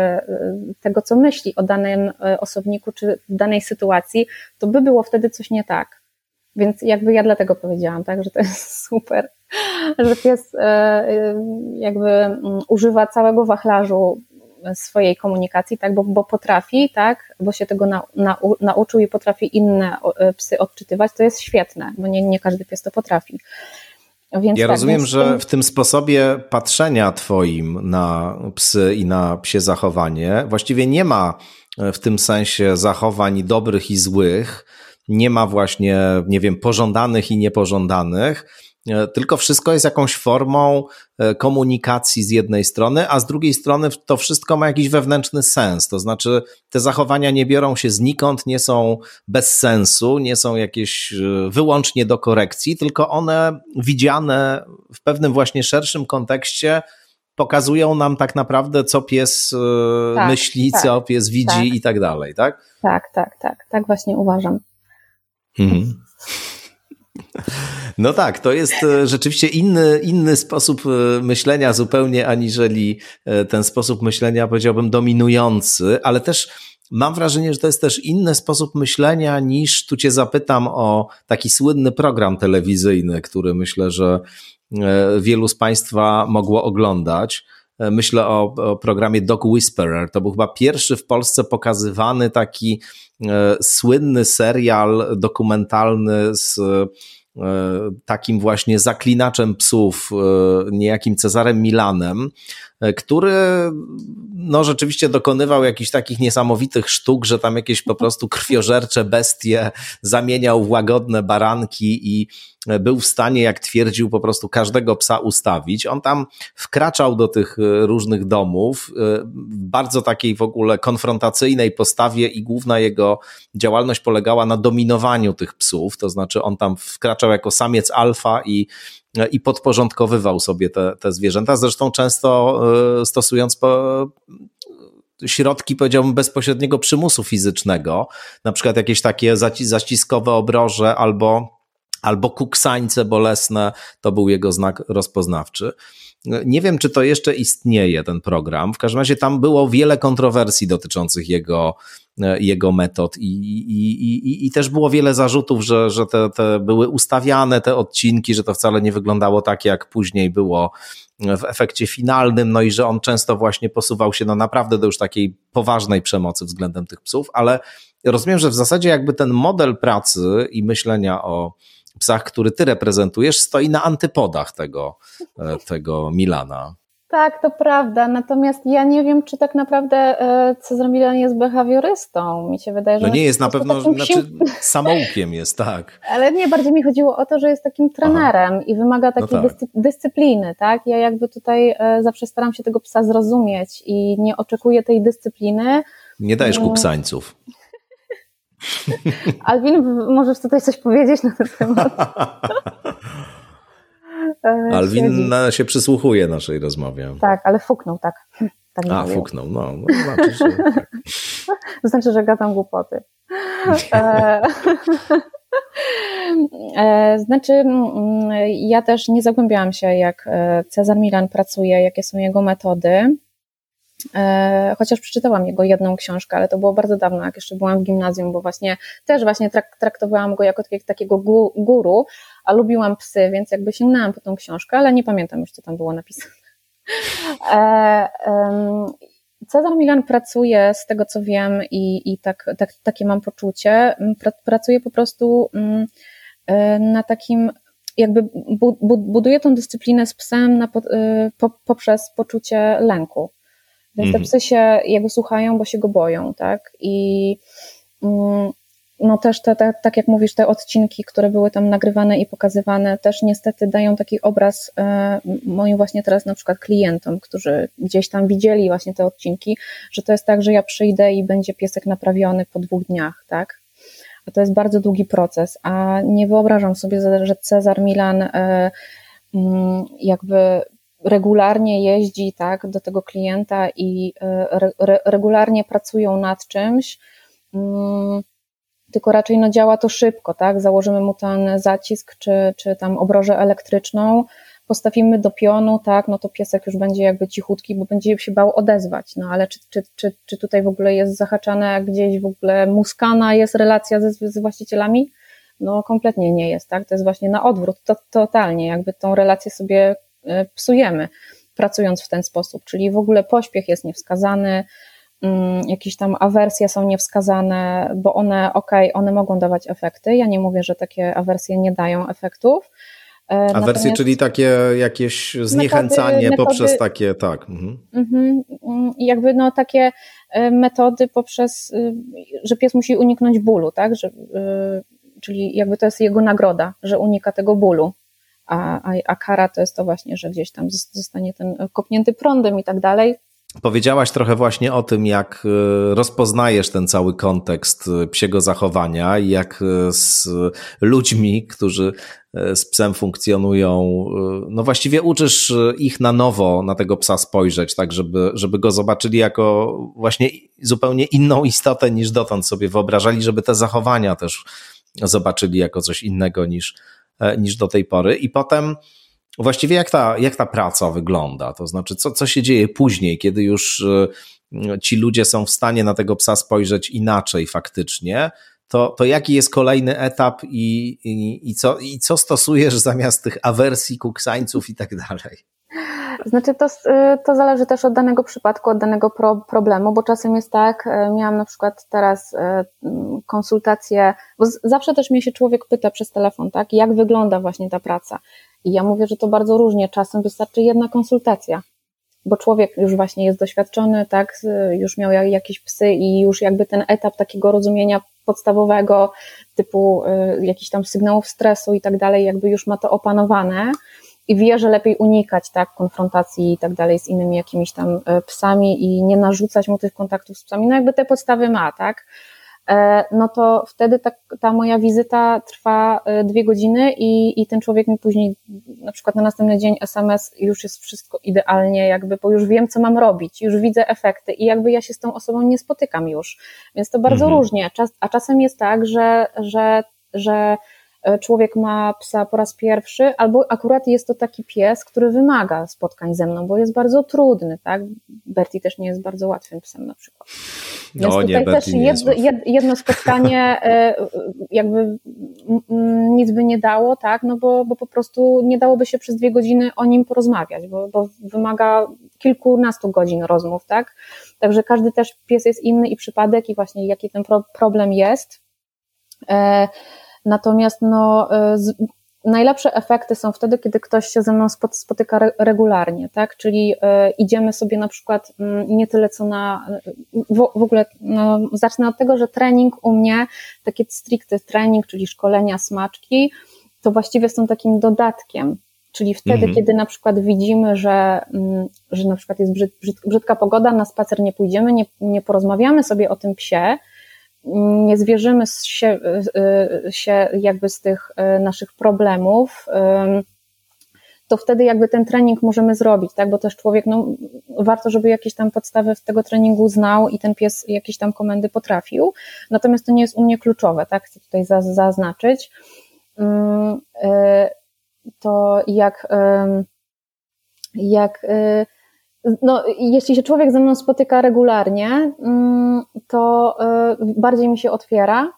tego, co myśli o danym osobniku czy w danej sytuacji, to by było wtedy coś nie tak. Więc jakby ja dlatego powiedziałam, tak, że to jest super, że pies jakby mm, używa całego wachlarzu swojej komunikacji, tak, bo, bo potrafi, tak, bo się tego na, na, nauczył i potrafi inne e, psy odczytywać, to jest świetne, bo nie, nie każdy pies to potrafi. Więc ja tak, rozumiem, że tym... w tym sposobie patrzenia Twoim na psy i na psie zachowanie właściwie nie ma e, w tym sensie zachowań dobrych i złych, nie ma właśnie, nie wiem, pożądanych i niepożądanych, tylko wszystko jest jakąś formą e, komunikacji z jednej strony, a z drugiej strony to wszystko ma jakiś wewnętrzny sens. To znaczy, te zachowania nie biorą się znikąd, nie są bez sensu, nie są jakieś e, wyłącznie do korekcji, tylko one widziane w pewnym właśnie szerszym kontekście pokazują nam tak naprawdę, co pies tak, myśli, tak, co pies widzi tak. i tak dalej, tak? Tak, tak, tak. Tak właśnie uważam. Mhm. No tak, to jest e, rzeczywiście inny, inny sposób e, myślenia zupełnie, aniżeli e, ten sposób myślenia, powiedziałbym, dominujący, ale też mam wrażenie, że to jest też inny sposób myślenia niż tu cię zapytam o taki słynny program telewizyjny, który myślę, że wielu z Państwa mogło oglądać. Myślę o, o programie Dog Whisperer. To był chyba pierwszy w Polsce pokazywany taki E, słynny serial dokumentalny z e, takim właśnie zaklinaczem psów, e, niejakim Cezarem Milanem, który no rzeczywiście dokonywał jakichś takich niesamowitych sztuk, że tam jakieś po prostu krwiożercze bestie zamieniał w łagodne baranki i był w stanie, jak twierdził, po prostu każdego psa ustawić. On tam wkraczał do tych e, różnych domów e, bardzo takiej w ogóle konfrontacyjnej postawie i główna jego działalność polegała na dominowaniu tych psów, to znaczy on tam wkraczał jako samiec alfa i e, i podporządkowywał sobie te, te zwierzęta, zresztą często stosując po, środki, powiedziałbym, bezpośredniego przymusu fizycznego, na przykład jakieś takie zaciskowe obroże albo albo kuksańce bolesne, to był jego znak rozpoznawczy. Nie wiem, czy to jeszcze istnieje, ten program. W każdym razie tam było wiele kontrowersji dotyczących jego, jego metod i, i, i, i też było wiele zarzutów, że, że te, te były ustawiane te odcinki, że to wcale nie wyglądało tak, jak później było w efekcie finalnym, no i że on często właśnie posuwał się no naprawdę do już takiej poważnej przemocy względem tych psów, ale rozumiem, że w zasadzie jakby ten model pracy i myślenia o, psach, który ty reprezentujesz, stoi na antypodach tego, e, tego Milana. Tak, to prawda. Natomiast ja nie wiem, czy tak naprawdę e, Cezar Milan jest behawiorystą. Mi się wydaje, że. No nie jest na pewno, znaczy samoukiem jest, tak. Ale nie, bardziej mi chodziło o to, że jest takim trenerem Aha. i wymaga no takiej no tak. dyscypliny, tak? Ja jakby tutaj e, zawsze staram się tego psa zrozumieć i nie oczekuję tej dyscypliny. Nie dajesz mm. Alwin, możesz tutaj coś powiedzieć na ten temat? E, Alwin na, się przysłuchuje naszej rozmowie. Tak, ale fuknął, tak. tak A, fuknął, no. no znaczy, że, tak. to znaczy, że gadam głupoty. E, e, znaczy, mm, ja też nie zagłębiałam się, jak Cezar Milan pracuje, jakie są jego metody. E, chociaż przeczytałam jego jedną książkę, ale to było bardzo dawno, jak jeszcze byłam w gimnazjum, bo właśnie też właśnie traktowałam go jako takiego guru, a lubiłam psy, więc jakby sięgnęłam po tą książkę, ale nie pamiętam już, co tam było napisane. E, Cezar Milan pracuje, z tego co wiem, i, i tak, tak, takie mam poczucie, pracuje po prostu e, na takim jakby buduje tą dyscyplinę z psem na, poprzez poczucie lęku. Więc te mhm. psy się jego słuchają, bo się go boją, tak? I mm, no też te, te, tak jak mówisz, te odcinki, które były tam nagrywane i pokazywane, też niestety dają taki obraz e, moim właśnie teraz na przykład klientom, którzy gdzieś tam widzieli właśnie te odcinki, że to jest tak, że ja przyjdę i będzie piesek naprawiony po dwóch dniach, tak? A to jest bardzo długi proces, a nie wyobrażam sobie, że Cezar Milan e, mm, jakby regularnie jeździ tak, do tego klienta i re, re, regularnie pracują nad czymś, mm, tylko raczej no, działa to szybko, tak? Założymy mu ten zacisk czy, czy tam obrożę elektryczną, postawimy do pionu, tak, no to piesek już będzie jakby cichutki, bo będzie się bał odezwać, no ale czy, czy, czy, czy tutaj w ogóle jest zahaczane gdzieś w ogóle muskana, jest relacja ze, z właścicielami? No kompletnie nie jest, tak, to jest właśnie na odwrót, to, totalnie, jakby tą relację sobie e, psujemy, pracując w ten sposób, czyli w ogóle pośpiech jest niewskazany, mm, jakieś tam awersje są niewskazane, bo one, okej, okay, one mogą dawać efekty, ja nie mówię, że takie awersje nie dają efektów, E, A wersje, czyli takie jakieś zniechęcanie metody, poprzez metody, takie, tak. Mhm. Mhm, jakby no takie e, metody poprzez, y, że pies musi uniknąć bólu, tak? Że, y, czyli jakby to jest jego nagroda, że unika tego bólu. A, a, kara to jest to właśnie, że gdzieś tam zostanie ten kopnięty prądem i tak dalej. Powiedziałaś trochę właśnie o tym, jak e, rozpoznajesz ten cały kontekst e, psiego zachowania i jak e, z ludźmi, którzy z psem funkcjonują, no właściwie uczysz ich na nowo na tego psa spojrzeć, tak żeby, żeby go zobaczyli jako właśnie zupełnie inną istotę niż dotąd sobie wyobrażali, żeby te zachowania też zobaczyli jako coś innego niż, niż do tej pory. I potem Właściwie jak ta, jak ta praca wygląda? To znaczy, co, co się dzieje później, kiedy już e, ci ludzie są w stanie na tego psa spojrzeć inaczej faktycznie, to, to jaki jest kolejny etap i, i, i, co, i co stosujesz zamiast tych awersji, kuksańców i tak dalej? Znaczy to, y, to zależy też od danego przypadku, od danego pro, problemu, bo czasem jest tak, y, miałam na przykład teraz y, konsultację, bo zawsze też mnie się człowiek pyta przez telefon, tak, jak wygląda właśnie ta praca. I ja mówię, że to bardzo różnie, czasem wystarczy jedna konsultacja, bo człowiek już właśnie jest doświadczony, tak, już miał jakieś psy i już jakby ten etap takiego rozumienia podstawowego, typu jakichś tam sygnałów stresu i tak dalej, jakby już ma to opanowane i wie, że lepiej unikać tak, konfrontacji i tak dalej z innymi jakimiś tam e, psami i nie narzucać mu tych kontaktów z psami, no jakby te podstawy ma, tak, e, no to wtedy ta, ta moja wizyta trwa e, dwie godziny i, i ten człowiek mi później na przykład na następny dzień SMS już jest wszystko idealnie, jakby, bo już wiem, co mam robić, już widzę efekty i jakby ja się z tą osobą nie spotykam już, więc to bardzo mhm. różnie, a czasem jest tak, że, że, że człowiek ma psa po raz pierwszy, albo akurat jest to taki pies, który wymaga spotkań ze mną, bo jest bardzo trudny, tak? Bertie też nie jest bardzo łatwym psem na przykład. Więc no, tutaj nie, też jedno, jedno spotkanie e, jakby nic by nie dało, tak? No bo, bo po prostu nie dałoby się przez dwie godziny o nim porozmawiać, bo, bo wymaga kilkunastu godzin rozmów, tak? Także każdy też pies jest inny i przypadek i właśnie jaki ten problem jest. E, Natomiast no, y, z, najlepsze efekty są wtedy, kiedy ktoś się ze mną spotyka regularnie, tak? Czyli y, idziemy sobie na przykład mm, nie tyle co na, w, w ogóle no, zacznę od tego, że trening u mnie, taki stricte trening, czyli szkolenia smaczki, to właściwie są takim dodatkiem. Czyli wtedy, mhm. kiedy na przykład widzimy, że, mm, że na przykład jest brzyd, brzydka pogoda, na spacer nie pójdziemy, nie, nie porozmawiamy sobie o tym psie, nie zwierzymy się, y, się jakby z tych y, naszych problemów, to wtedy jakby ten trening możemy zrobić, tak? Bo też człowiek, no, warto, żeby jakieś tam podstawy tego treningu znał i ten pies jakieś tam komendy potrafił. Natomiast to nie jest u mnie kluczowe, tak? Chcę tutaj zaznaczyć. Y, to jak, jak no, jeśli się człowiek ze mną spotyka regularnie, mm, to e, bardziej mi się otwiera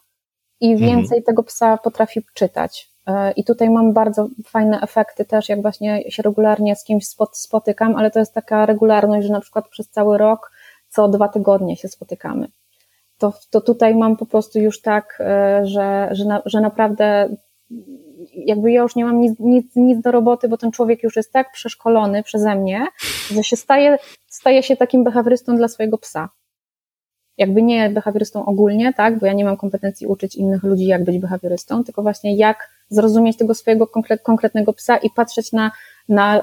i mhm. więcej mhm. tego psa potrafi czytać. E, I tutaj mam bardzo fajne efekty też, jak właśnie się regularnie z kimś spotykam, ale to jest taka regularność, że na przykład przez cały rok co dwa tygodnie się spotykamy. To, to tutaj mam po prostu już tak, e, że, że, na, że naprawdę jakby ja już nie mam nic, nic, nic do roboty, bo ten człowiek już jest tak przeszkolony przeze mnie, że się staje, staje się takim behawiorystą dla swojego psa. Jakby nie behawiorystą ogólnie, tak, bo ja nie mam kompetencji uczyć innych ludzi, jak być behawiorystą, tylko właśnie jak zrozumieć tego swojego konkretnego psa i patrzeć na, na,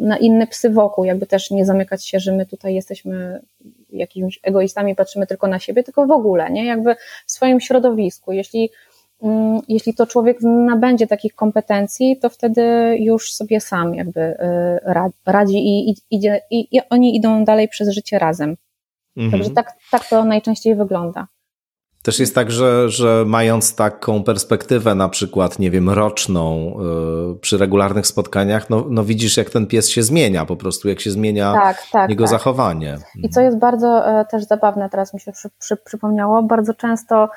na inne psy wokół, jakby też nie zamykać się, że my tutaj jesteśmy jakimiś egoistami, patrzymy tylko na siebie, tylko w ogóle, nie? Jakby w swoim środowisku. Jeśli jeśli to człowiek nabędzie takich kompetencji, to wtedy już sobie sam jakby y, radzi i, idzie, i, i oni idą dalej przez życie razem. Mhm. Także tak, tak to najczęściej wygląda. Też jest tak, że, że mając taką perspektywę, na przykład, nie wiem, roczną yy, przy regularnych spotkaniach, no, no widzisz, jak ten pies się zmienia, po prostu, jak się zmienia tak, tak, jego tak. zachowanie. I co jest bardzo e, też zabawne, teraz mi się przy, przy, przypomniało, bardzo często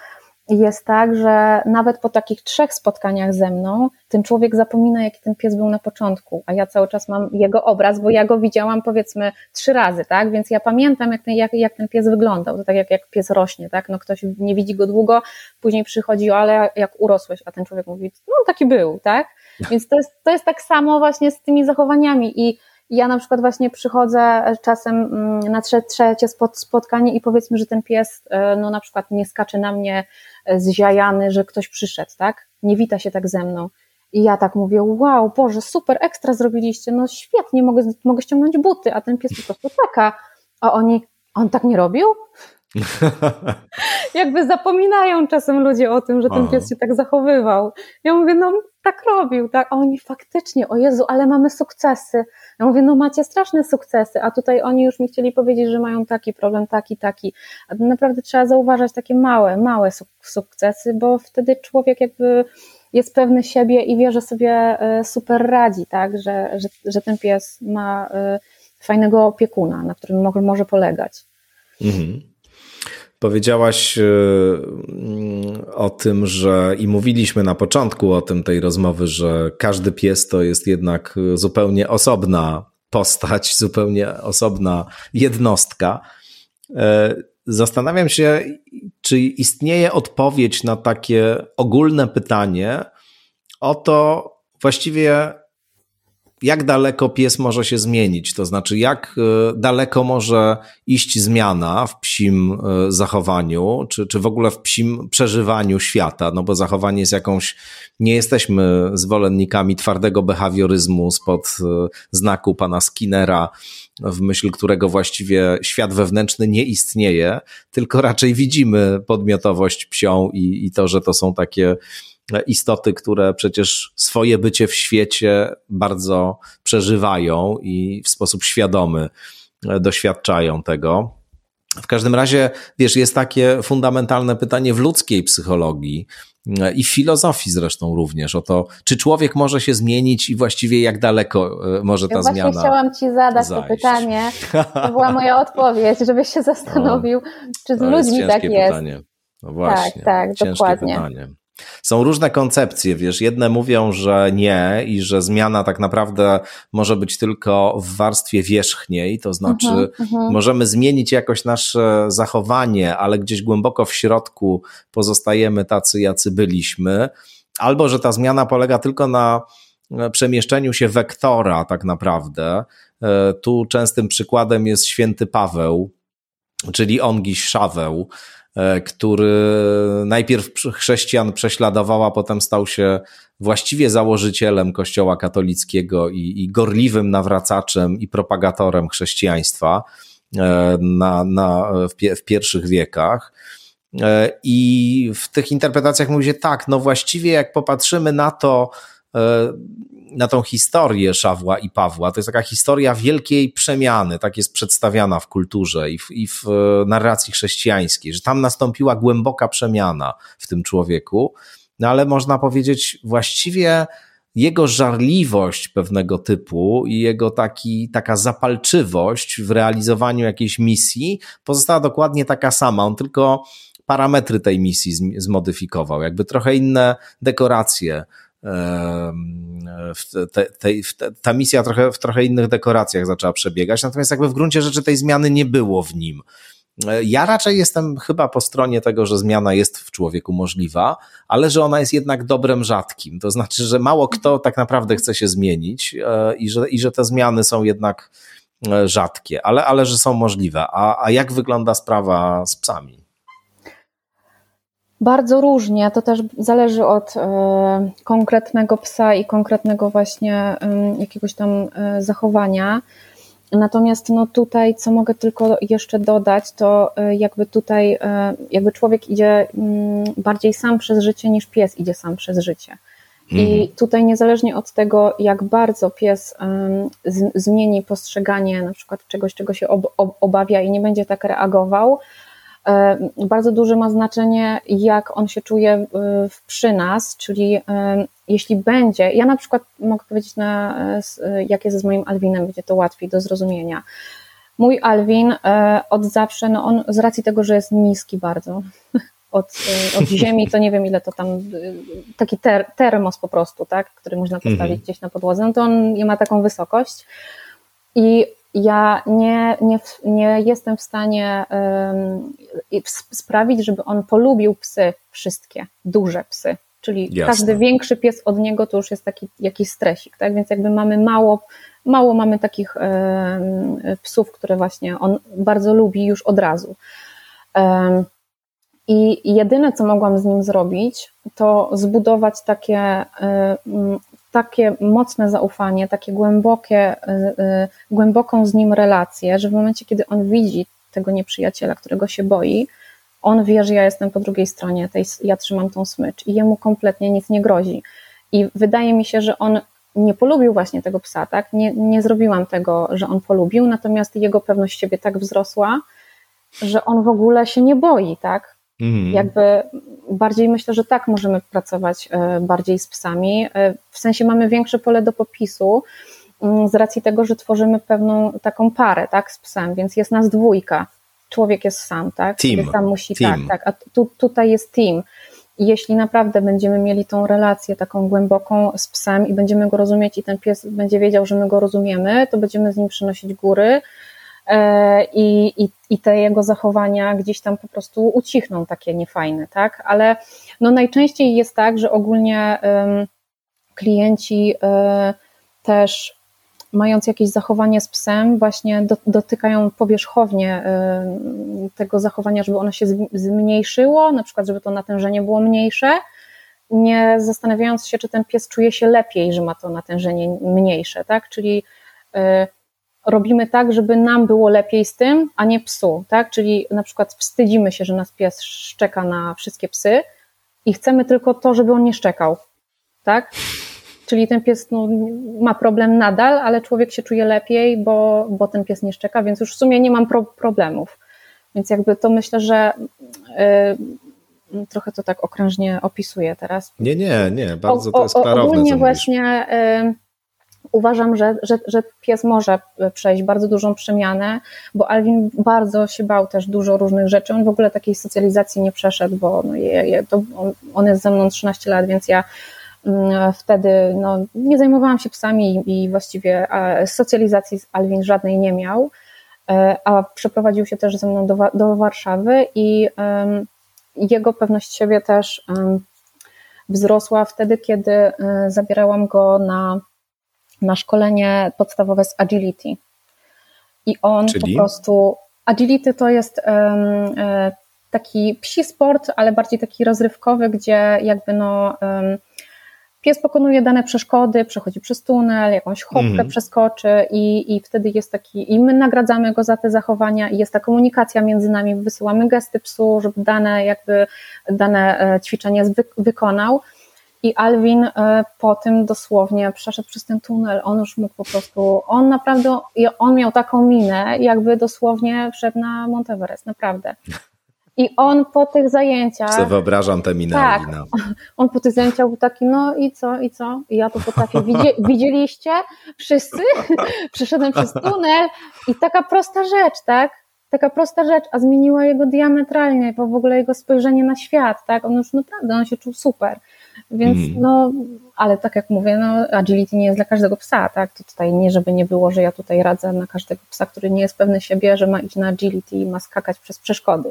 jest tak, że nawet po takich trzech spotkaniach ze mną, ten człowiek zapomina, jaki ten pies był na początku, a ja cały czas mam jego obraz, bo ja go widziałam powiedzmy trzy razy, tak? Więc ja pamiętam, jak ten, jak, jak ten pies wyglądał. To tak jak, jak pies rośnie, tak? No ktoś nie widzi go długo, później przychodzi, ale jak urosłeś, a ten człowiek mówi, no taki był, tak? Więc to jest, to jest tak samo właśnie z tymi zachowaniami i ja na przykład właśnie przychodzę czasem mm, na trzecie spotkanie i powiedzmy, że ten pies e, no na przykład nie skacze na mnie e, zziajany, że ktoś przyszedł, tak? Nie wita się tak ze mną. I ja tak mówię, wow, Boże, super, ekstra zrobiliście, no świetnie, mogę, mogę ściągnąć buty, a ten pies po prostu taka. A oni, on tak nie robił? Jakby zapominają czasem ludzie o tym, że ten pies się tak zachowywał. Ja mówię, no tak robił, tak? A oni faktycznie, o Jezu, ale mamy sukcesy. Ja mówię, no macie straszne sukcesy, a tutaj oni już mi chcieli powiedzieć, że mają taki problem, taki, taki. A naprawdę trzeba zauważać takie małe, małe sukcesy, bo wtedy człowiek jakby jest pewny siebie i wie, że sobie e, super radzi, tak? Że, że, że ten pies ma e, fajnego opiekuna, na którym może polegać. Mhm. Powiedziałaś e, o tym, że i mówiliśmy na początku o tym tej rozmowy, że każdy pies to jest jednak zupełnie osobna postać, zupełnie osobna jednostka. E, zastanawiam się, czy istnieje odpowiedź na takie ogólne pytanie o to właściwie, jak daleko pies może się zmienić, to znaczy jak e, daleko może iść zmiana w psim e, zachowaniu, czy, czy w ogóle w psim przeżywaniu świata, no bo zachowanie jest jakąś, nie jesteśmy zwolennikami twardego behawioryzmu spod e, znaku pana Skinnera, w myśl którego właściwie świat wewnętrzny nie istnieje, tylko raczej widzimy podmiotowość psią i, i to, że to są takie istoty, które przecież swoje bycie w świecie bardzo przeżywają i w sposób świadomy doświadczają tego. W każdym razie, wiesz, jest takie fundamentalne pytanie w ludzkiej psychologii i w filozofii zresztą również o to, czy człowiek może się zmienić i właściwie jak daleko e, może ta ja zmiana. Właśnie chciałam Ci zadać zajść. to pytanie. To była moja odpowiedź, żebyś się zastanowił, no, czy z ludźmi jest tak jest. Pytanie. No właśnie, tak, tak, dokładnie. Pytanie. Są różne koncepcje, wiesz, jedne mówią, że nie i że zmiana tak naprawdę może być tylko w warstwie wierzchniej, to znaczy uh -huh, uh -huh. możemy zmienić jakoś nasze zachowanie, ale gdzieś głęboko w środku pozostajemy tacy, jacy byliśmy, albo że ta zmiana polega tylko na e, przemieszczeniu się wektora tak naprawdę. E, tu częstym przykładem jest święty Paweł, czyli Ongiś Szaweł, który najpierw chrześcijan prześladował, a potem stał się właściwie założycielem Kościoła katolickiego i, i gorliwym nawracaczem i propagatorem chrześcijaństwa e, na, na, w, pie, w pierwszych wiekach. E, I w tych interpretacjach mówi się tak, no właściwie jak popatrzymy na to, na tą historię Szawła i Pawła. To jest taka historia wielkiej przemiany, tak jest przedstawiana w kulturze i w, i w e, narracji chrześcijańskiej, że tam nastąpiła głęboka przemiana w tym człowieku, no ale można powiedzieć właściwie jego żarliwość pewnego typu i jego taki, taka zapalczywość w realizowaniu jakiejś misji pozostała dokładnie taka sama. On tylko parametry tej misji zmodyfikował, jakby trochę inne dekoracje te, te, te, ta misja trochę, w trochę innych dekoracjach zaczęła przebiegać, natomiast jakby w gruncie rzeczy tej zmiany nie było w nim. E, ja raczej jestem chyba po stronie tego, że zmiana jest w człowieku możliwa, ale że ona jest jednak dobrem rzadkim. To znaczy, że mało kto tak naprawdę chce się zmienić e, i że, i że te zmiany są jednak e, rzadkie, ale, ale że są możliwe. A, a jak wygląda sprawa z psami? Bardzo różnie, to też zależy od e, konkretnego psa i konkretnego właśnie jakiegoś tam e, zachowania. Natomiast no tutaj, co mogę tylko jeszcze dodać, to e, jakby tutaj, jakby człowiek idzie mm, bardziej sam przez życie niż pies idzie sam przez życie. I mhm. tutaj niezależnie od tego, jak bardzo pies zmieni postrzeganie na przykład czegoś, czego się obawia i nie będzie tak reagował, bardzo duże ma znaczenie, jak on się czuje e, przy nas, czyli e, jeśli będzie, ja na przykład mogę powiedzieć, na, jak jest z moim Alwinem, będzie to łatwiej do zrozumienia. Mój Alwin od zawsze, no on z racji tego, że jest niski bardzo, od, od ziemi, to nie wiem ile to tam, taki ter, termos po prostu, tak, który można postawić mhm. gdzieś na podłodze, no to on nie ma taką wysokość i ja nie, nie, nie jestem w stanie um, sprawić, żeby on polubił psy, wszystkie, duże psy. Czyli Jasne. każdy większy pies od niego to już jest taki jakiś stresik, tak? Więc jakby mamy mało, mało mamy takich um, psów, które właśnie on bardzo lubi już od razu. Um, i jedyne, co mogłam z nim zrobić, to zbudować takie takie mocne zaufanie, takie głębokie, y, y, głęboką z nim relację, że w momencie, kiedy on widzi tego nieprzyjaciela, którego się boi, on wie, że ja jestem po drugiej stronie, tej, ja trzymam tą smycz i jemu kompletnie nic nie grozi. I wydaje mi się, że on nie polubił właśnie tego psa, tak? Nie, nie zrobiłam tego, że on polubił, natomiast jego pewność siebie tak wzrosła, że on w ogóle się nie boi, tak? Mhm. Jakby bardziej myślę, że tak możemy pracować e, bardziej z psami. E, w sensie mamy większe pole do popisu mm, z racji tego, że tworzymy pewną taką parę, tak, z psem, więc jest nas dwójka. Człowiek jest sam, tak? Team. Sam musi, team. tak, tak. A tu, tutaj jest team. I jeśli naprawdę będziemy mieli tą relację taką głęboką z psem i będziemy go rozumieć i ten pies będzie wiedział, że my go rozumiemy, to będziemy z nim przynosić góry, i, i, i te jego zachowania gdzieś tam po prostu ucichną takie niefajne, tak? Ale no najczęściej jest tak, że ogólnie klienci e, też mając jakieś zachowanie z psem, właśnie dotykają powierzchownie tego zachowania, żeby ono się zmniejszyło, na przykład, żeby to natężenie było mniejsze, nie zastanawiając się, czy ten pies czuje się lepiej, że ma to natężenie mniejsze, tak? Czyli e, robimy tak, żeby nam było lepiej z tym, a nie psu, tak? Czyli na przykład wstydzimy się, że nas pies szczeka na wszystkie psy i chcemy tylko to, żeby on nie szczekał, tak? Czyli ten pies no, ma problem nadal, ale człowiek się czuje lepiej, bo, bo ten pies nie szczeka, więc już w sumie nie mam pro problemów. Więc jakby to myślę, że yy, trochę to tak okrężnie opisuję teraz. Nie, nie, nie, bardzo to jest klarowne. Ogólnie właśnie yy, uważam, że, że, że pies może przejść bardzo dużą przemianę, bo Alvin bardzo się bał też dużo różnych rzeczy. On w ogóle takiej socjalizacji nie przeszedł, bo no, je, je, to on, on jest ze mną 13 lat, więc ja mm, wtedy no, nie zajmowałam się psami i właściwie socjalizacji z Alvin żadnej nie miał, e, a przeprowadził się też ze mną do, do Warszawy i um, jego pewność siebie też um, wzrosła wtedy, kiedy e, zabierałam go na na szkolenie podstawowe z agility. I on Czyli? po prostu. Agility to jest um, taki psi sport, ale bardziej taki rozrywkowy, gdzie jakby no. Um, pies pokonuje dane przeszkody, przechodzi przez tunel, jakąś chopkę mm. przeskoczy i, i wtedy jest taki, i my nagradzamy go za te zachowania i jest ta komunikacja między nami, wysyłamy gesty psu, żeby dane jakby dane e, ćwiczenie wykonał i Alvin e, po tym dosłownie przeszedł przez ten tunel, on już mógł po prostu, on naprawdę, on miał taką minę, jakby dosłownie wszedł na Monteverest, naprawdę. I on po tych zajęciach. Co wyobrażam tę minę. Tak, Alvina. on po tych zajęciach był taki, no i co, i co? I ja to potrafię. Widzie, widzieliście wszyscy? Przeszedłem przez tunel i taka prosta rzecz, tak? Taka prosta rzecz, a zmieniła jego diametralnie, bo w ogóle jego spojrzenie na świat, tak? On już naprawdę, on się czuł super. Więc mm. no, ale tak jak mówię, no, agility nie jest dla każdego psa, tak? To tutaj nie, żeby nie było, że ja tutaj radzę na każdego psa, który nie jest pewny siebie, że ma iść na agility i ma skakać przez przeszkody.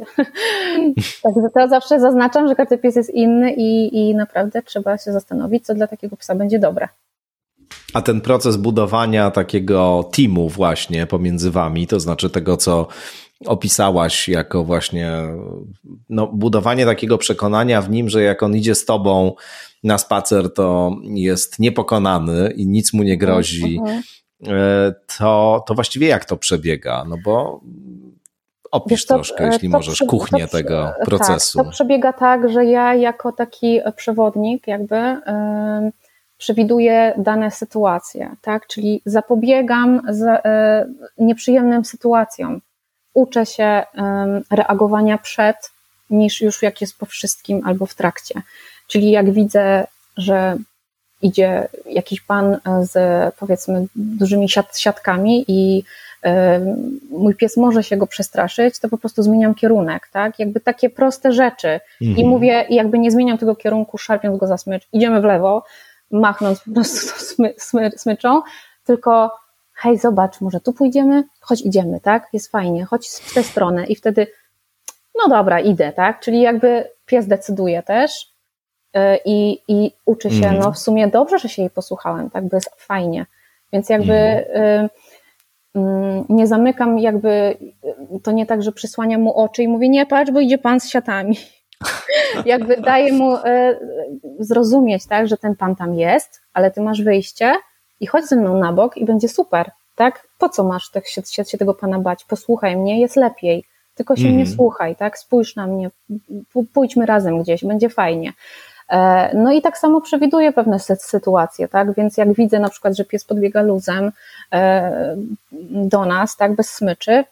Także to zawsze zaznaczam, że każdy pies jest inny i, i naprawdę trzeba się zastanowić, co dla takiego psa będzie dobre. A ten proces budowania takiego teamu właśnie pomiędzy wami, to znaczy tego, co opisałaś jako właśnie no, budowanie takiego przekonania w nim, że jak on idzie z tobą na spacer, to jest niepokonany i nic mu nie grozi. Mhm. to, to właściwie jak to przebiega? No bo Opisz to, troszkę, jeśli możesz, kuchnię to, tego tak, procesu. Tak, to przebiega tak, że ja jako taki przewodnik jakby yy, przewiduję dane sytuacje, tak? Czyli zapobiegam z, yy, nieprzyjemnym sytuacjom. Uczę się yy, reagowania przed, niż już jak jest po wszystkim albo w trakcie. Czyli jak widzę, że idzie jakiś pan z powiedzmy dużymi siat, siatkami i mój pies może się go przestraszyć, to po prostu zmieniam kierunek, tak? Jakby takie proste rzeczy. Mhm. I mówię, jakby nie zmieniam tego kierunku, szarpiąc go za smycz, idziemy w lewo, machnąc po prostu smy, smy, smyczą, tylko hej, zobacz, może tu pójdziemy? Chodź, idziemy, tak? Jest fajnie, chodź w tę stronę i wtedy no dobra, idę, tak? Czyli jakby pies decyduje też i, i uczy się, mhm. no w sumie dobrze, że się jej posłuchałem, tak? Bo jest fajnie. Więc jakby mhm. Mm, nie zamykam jakby, to nie tak, że przysłaniam mu oczy i mówię, nie patrz, bo idzie pan z siatami. jakby daję mu e, zrozumieć, tak, że ten pan tam jest, ale ty masz wyjście i chodź ze mną na bok i będzie super, tak? Po co masz tak się, się, się tego pana bać? Posłuchaj mnie, jest lepiej. Tylko się mm. nie słuchaj, tak? Spójrz na mnie, pójdźmy razem gdzieś, będzie fajnie. E, no i tak samo przewiduję pewne sytuacje, tak? Więc jak widzę na przykład, że pies podbiega luzem e, do nas, tak, bez smyczy,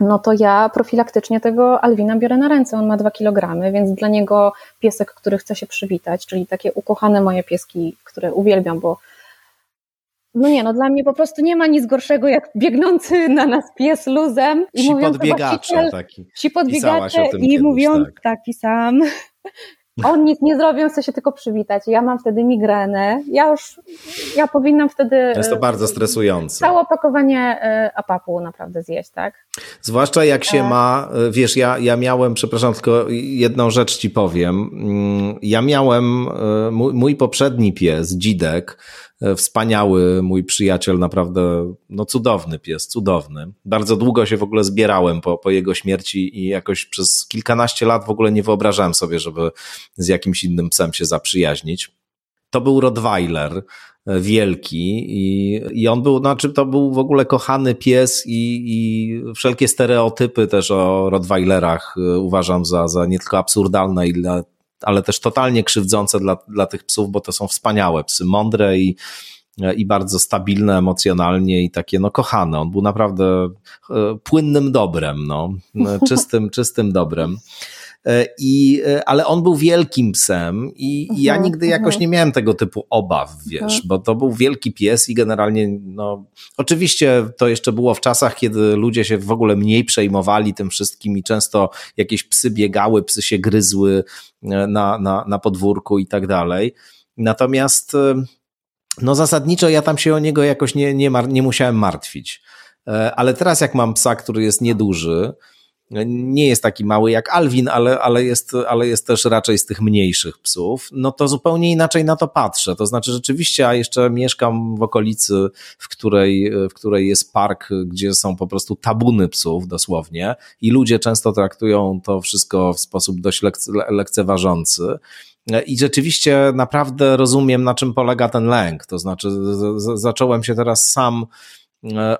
no to ja profilaktycznie tego Alwina biorę na ręce. On ma dwa kilogramy, więc dla niego piesek, który chce się przywitać, czyli takie ukochane moje pieski, które uwielbiam, bo no nie, no dla mnie po prostu nie ma nic gorszego jak biegnący na nas pies luzem i ci mówiąc podbiegacze taki. Ci podbiegacze i mówiąc, tak. tak, pisałam, on nic nie zrobił, chce się tylko przywitać. Ja mam wtedy migrenę. Ja już, ja powinnam wtedy. Jest to bardzo stresujące. Całe opakowanie e, apapu naprawdę zjeść, tak? Zwłaszcza jak się e. ma, e, wiesz, ja, ja miałem, przepraszam, tylko jedną rzecz ci powiem. Mm, ja miałem, mój, mój poprzedni pies, Dzidek, wspaniały mój przyjaciel, naprawdę no cudowny pies, cudowny. Bardzo długo się w ogóle zbierałem po, po jego śmierci i jakoś przez kilkanaście lat w ogóle nie wyobrażałem sobie, żeby z jakimś innym psem się zaprzyjaźnić. To był Rottweiler, e, wielki i, i on był, znaczy to był w ogóle kochany pies i, i wszelkie stereotypy też o Rottweilerach e, uważam za, za nie tylko absurdalne, ile ale też totalnie krzywdzące dla, dla tych psów, bo to są wspaniałe psy, mądre i, i bardzo stabilne emocjonalnie i takie no kochane. On był naprawdę e, płynnym dobrem, no, czystym, czystym dobrem. E, I, e, ale on był wielkim psem i, i ja mhm, nigdy jakoś mhm. nie miałem tego typu obaw, wiesz, mhm. bo to był wielki pies i generalnie, no, oczywiście to jeszcze było w czasach, kiedy ludzie się w ogóle mniej przejmowali tym wszystkim i często jakieś psy biegały, psy się gryzły e, na, na, na podwórku i tak dalej. Natomiast, no zasadniczo ja tam się o niego jakoś nie, nie, nie musiałem martwić. Ale teraz jak mam psa, który jest nieduży, nie jest taki mały jak Alwin, ale, ale, jest, ale jest też raczej z tych mniejszych psów, no to zupełnie inaczej na to patrzę. To znaczy rzeczywiście, a jeszcze mieszkam w okolicy, w której, w której jest park, gdzie są po prostu tabuny psów dosłownie i ludzie często traktują to wszystko w sposób dość lekce, lekceważący. I rzeczywiście naprawdę rozumiem, na czym polega ten lęk. To znaczy, zacząłem się teraz sam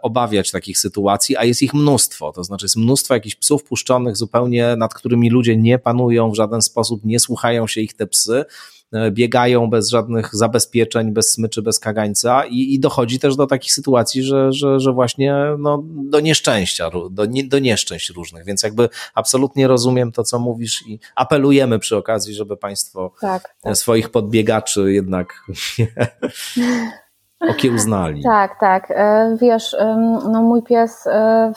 obawiać takich sytuacji, a jest ich mnóstwo. To znaczy jest mnóstwo jakichś psów puszczonych zupełnie, nad którymi ludzie nie panują w żaden sposób, nie słuchają się ich te psy, e, biegają bez żadnych zabezpieczeń, bez smyczy, bez kagańca i, i dochodzi też do takich sytuacji, że, że, że właśnie no, do nieszczęścia, do, nie, do nieszczęść różnych, więc jakby absolutnie rozumiem to, co mówisz i apelujemy przy okazji, żeby Państwo tak, tak. swoich podbiegaczy jednak okiełznali. tak, tak. E, wiesz, no mój pies e,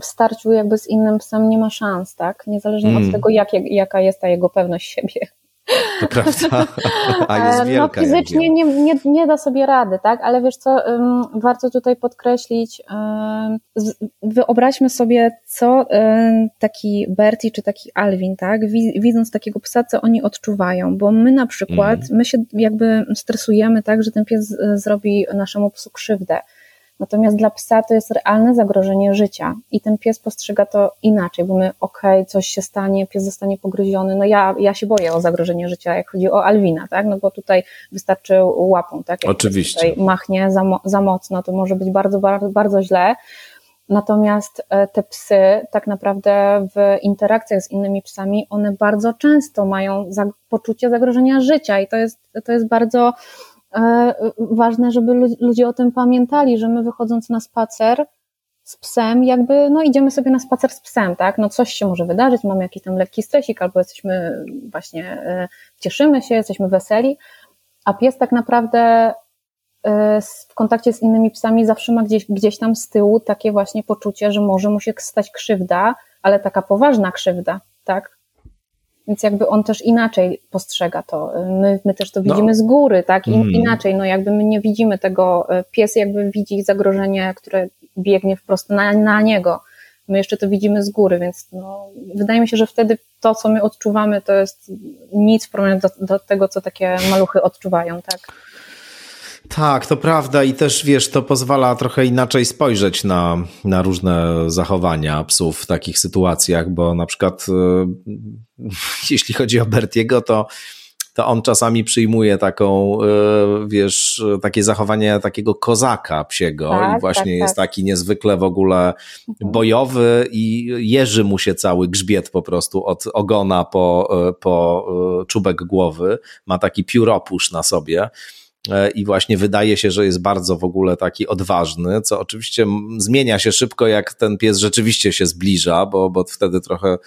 w starciu jakby z innym psem nie ma szans, tak? Niezależnie mm. od tego, jak, jaka jest ta jego pewność siebie. To prawda, a jest no, wielka. No fizycznie nie, nie, nie da sobie rady, tak? Ale wiesz co, warto tutaj podkreślić, wyobraźmy sobie, co taki Bertie czy taki Alvin, tak? Widząc takiego psa, co oni odczuwają, bo my na przykład, mm. my się jakby stresujemy tak, że ten pies zrobi naszemu psu krzywdę. Natomiast dla psa to jest realne zagrożenie życia i ten pies postrzega to inaczej, bo my, okej, okay, coś się stanie, pies zostanie pogryziony. No ja, ja się boję o zagrożenie życia, jak chodzi o Alwina, tak? No bo tutaj wystarczy łapą, tak? Jak Oczywiście. Tutaj machnie za, za mocno, to może być bardzo, bardzo, bardzo źle. Natomiast e, te psy, tak naprawdę w interakcjach z innymi psami, one bardzo często mają poczucie zagrożenia życia i to jest, to jest bardzo ważne, żeby ludzie o tym pamiętali, że my wychodząc na spacer z psem, jakby, no idziemy sobie na spacer z psem, tak, no coś się może wydarzyć, mamy jakiś tam lekki stresik, albo jesteśmy właśnie, e, cieszymy się, jesteśmy weseli, a pies tak naprawdę E, w kontakcie z innymi psami zawsze ma gdzieś, gdzieś tam z tyłu takie właśnie poczucie, że może mu się stać krzywda, ale taka poważna krzywda, tak? Więc jakby on też inaczej postrzega to. My, my też to no. widzimy no. z góry, tak? mm. Inaczej, no jakby my nie widzimy tego, e, pies jakby widzi zagrożenie, które biegnie wprost na, na niego. My jeszcze to widzimy z góry, więc no, wydaje mi się, że wtedy to, co my odczuwamy, to jest nic w porównaniu do, do tego, co takie maluchy odczuwają, tak? Tak, to prawda i też wiesz, to pozwala trochę inaczej spojrzeć na, na różne zachowania psów w takich sytuacjach, bo na przykład e, jeśli chodzi o Bertiego, to to on czasami przyjmuje taką, e, wiesz, takie zachowanie takiego kozaka psiego tak, i właśnie tak, jest tak. taki niezwykle w ogóle mhm. bojowy i jeży mu się cały grzbiet po prostu od ogona po, e, po czubek głowy. Ma taki pióropusz na sobie. E, i właśnie wydaje się, że jest bardzo w ogóle taki odważny, co oczywiście zmienia się szybko, jak ten pies rzeczywiście się zbliża, bo, bo wtedy trochę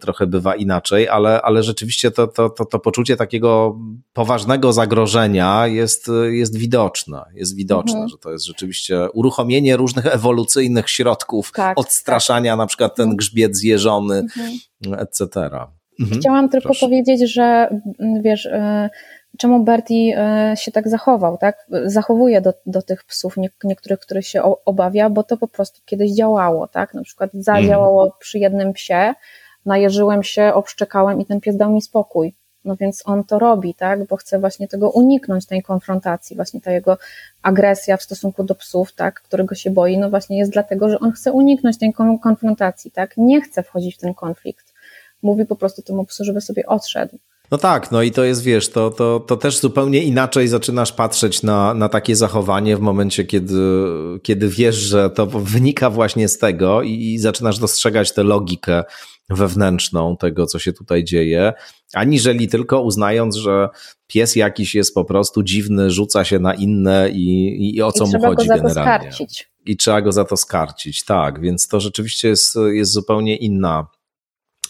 trochę bywa inaczej, ale, ale rzeczywiście to, to, to, to poczucie takiego poważnego zagrożenia jest, jest widoczne. Jest widoczne, mhm. że to jest rzeczywiście uruchomienie różnych ewolucyjnych środków tak, odstraszania, tak. na przykład ten mhm. grzbiet zjeżony, mhm. etc. Mhm. Chciałam tylko Proszę. powiedzieć, że wiesz, y, czemu Bertie e, się tak zachował, tak? Zachowuje do, do tych psów, niektórych, których się obawia, bo to po prostu kiedyś działało, tak? Na przykład zadziałało mm. przy jednym psie, najeżyłem się, obszczekałem i ten pies dał mi spokój. No więc on to robi, tak? Bo chce właśnie tego uniknąć, tej konfrontacji, właśnie ta jego agresja w stosunku do psów, tak? Którego się boi, no właśnie jest dlatego, że on chce uniknąć tej konfrontacji, tak? Nie chce wchodzić w ten konflikt. Mówi po prostu temu psu, żeby sobie odszedł. No tak, no i to jest, wiesz, to, to, to też zupełnie inaczej zaczynasz patrzeć na, na takie zachowanie w momencie, kiedy, kiedy wiesz, że to wynika właśnie z tego i, i zaczynasz dostrzegać tę logikę wewnętrzną tego, co się tutaj dzieje, aniżeli tylko uznając, że pies jakiś jest po prostu dziwny, rzuca się na inne i, i o co I mu chodzi generalnie. I trzeba go za to skarcić, tak, więc to rzeczywiście jest, jest zupełnie inna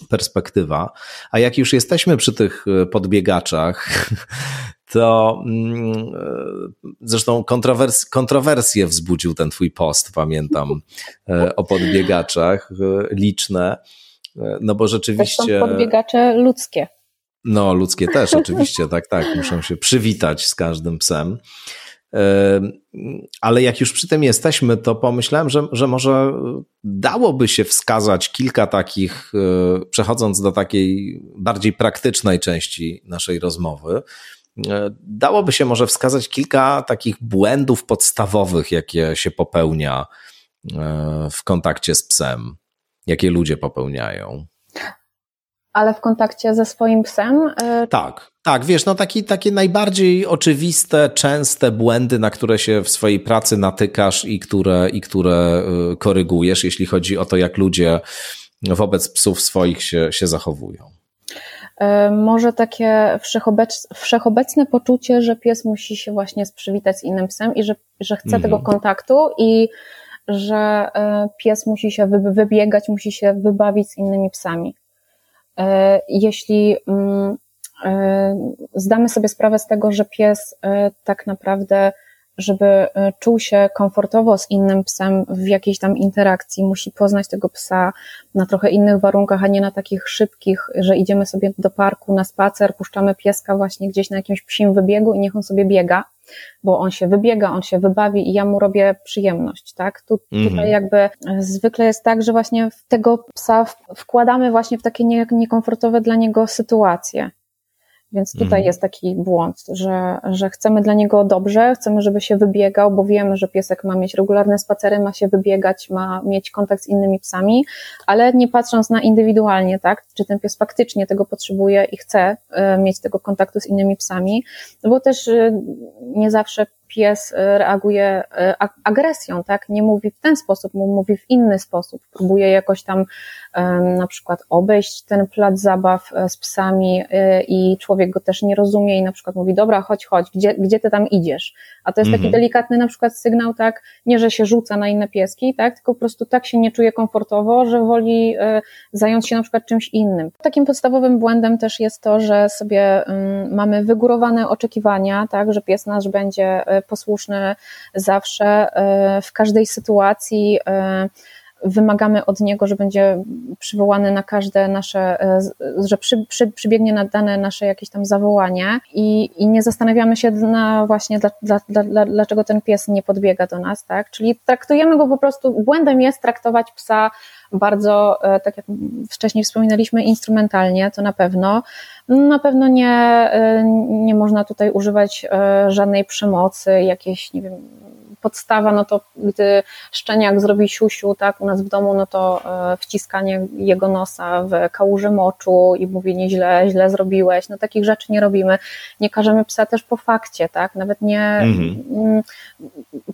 perspektywa. A jak już jesteśmy przy tych e, podbiegaczach, to mm, e, zresztą kontrowers kontrowersje wzbudził ten twój post, pamiętam, e, o podbiegaczach, liczne. No bo rzeczywiście. To są podbiegacze ludzkie. No, ludzkie też, oczywiście, tak, tak. Muszą się przywitać z każdym psem. Ale jak już przy tym jesteśmy, to pomyślałem, że, że może dałoby się wskazać kilka takich, e, przechodząc do takiej bardziej praktycznej części naszej rozmowy, e, dałoby się może wskazać kilka takich błędów podstawowych, jakie się popełnia e, w kontakcie z psem, jakie ludzie popełniają. Ale w kontakcie ze swoim psem? Tak, tak, wiesz, no taki, takie najbardziej oczywiste, częste błędy, na które się w swojej pracy natykasz i które, i które y, korygujesz, jeśli chodzi o to, jak ludzie wobec psów swoich się, się zachowują. E, może takie wszechobec, wszechobecne poczucie, że pies musi się właśnie sprzywitać z innym psem i że, że chce mhm. tego kontaktu i że pies musi się wybiegać, musi się wybawić z innymi psami. E, jeśli mm, E, zdamy sobie sprawę z tego, że pies e, tak naprawdę, żeby czuł się komfortowo z innym psem w jakiejś tam interakcji, musi poznać tego psa na trochę innych warunkach, a nie na takich szybkich, że idziemy sobie do parku na spacer, puszczamy pieska właśnie gdzieś na jakimś psim wybiegu i niech on sobie biega, bo on się wybiega, on się wybawi i ja mu robię przyjemność, tak? Tu, mhm. Tutaj jakby zwykle jest tak, że właśnie tego psa wkładamy właśnie w takie niekomfortowe dla niego sytuacje. Więc tutaj mhm. jest taki błąd, że, że chcemy dla niego dobrze, chcemy, żeby się wybiegał, bo wiemy, że piesek ma mieć regularne spacery, ma się wybiegać, ma mieć kontakt z innymi psami, ale nie patrząc na indywidualnie, tak, czy ten pies faktycznie tego potrzebuje i chce e, mieć tego kontaktu z innymi psami, no bo też e, nie zawsze pies e, reaguje e, agresją, tak? Nie mówi w ten sposób, mówi w inny sposób. Próbuje jakoś tam na przykład obejść ten plac zabaw e, z psami i człowiek go też nie rozumie i na przykład mówi, dobra, chodź, chodź, gdzie, gdzie ty tam idziesz? A to jest taki mhm. delikatny na przykład sygnał, tak? Nie, że się rzuca na inne pieski, tak? Tylko po prostu tak się nie czuje komfortowo, że woli zająć się na przykład czymś innym. Takim podstawowym błędem też jest to, że sobie mamy wygórowane oczekiwania, tak? Że pies nasz będzie posłuszny zawsze, e, w każdej sytuacji e, wymagamy od niego, że będzie przywołany na każde nasze, e, że przy, przy, przybiegnie na dane nasze jakieś tam zawołanie i, i nie zastanawiamy się na właśnie dla, dla, dla, dlaczego ten pies nie podbiega do nas, tak? Czyli traktujemy go po prostu, błędem jest traktować psa bardzo, tak jak wcześniej wspominaliśmy, instrumentalnie, to na pewno. Na pewno nie, nie można tutaj używać żadnej przemocy, jakiejś, nie wiem, podstawa, no to gdy szczeniak zrobi siusiu, tak, u nas w domu, no to e, wciskanie jego nosa w kałuży moczu i mówienie źle, źle zrobiłeś, no takich rzeczy nie robimy. Nie każemy psa też po fakcie, tak, nawet nie mhm. Mm,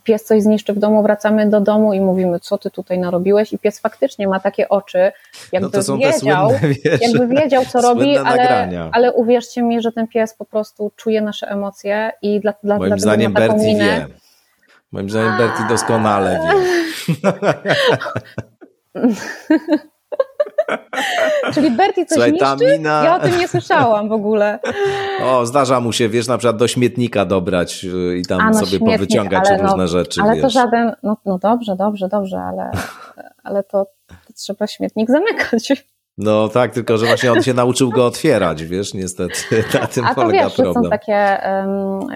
pies coś zniszczy w domu, wracamy do domu i mówimy, co ty tutaj narobiłeś i pies faktycznie ma takie oczy, jakby no wiedział, słynne, wiesz, jakby wiedział, co robi, ale, ale uwierzcie mi, że ten pies po prostu czuje nasze emocje i dla, dla, Moim zdaniem Bertie minę, wie. Moim zdaniem Bertie doskonale wie. Czyli Bertie coś Słuchaj, niszczy? Mina... Ja o tym nie słyszałam w ogóle. O, zdarza mu się, wiesz, na przykład do śmietnika dobrać y, i tam no, sobie powyciągać no, różne rzeczy. Ale wiesz. to żaden, no, no dobrze, dobrze, dobrze, ale, ale to, to trzeba śmietnik zamykać. No tak, tylko że właśnie on się nauczył go otwierać, wiesz, niestety na tym A to polega wiesz, problem. są takie um,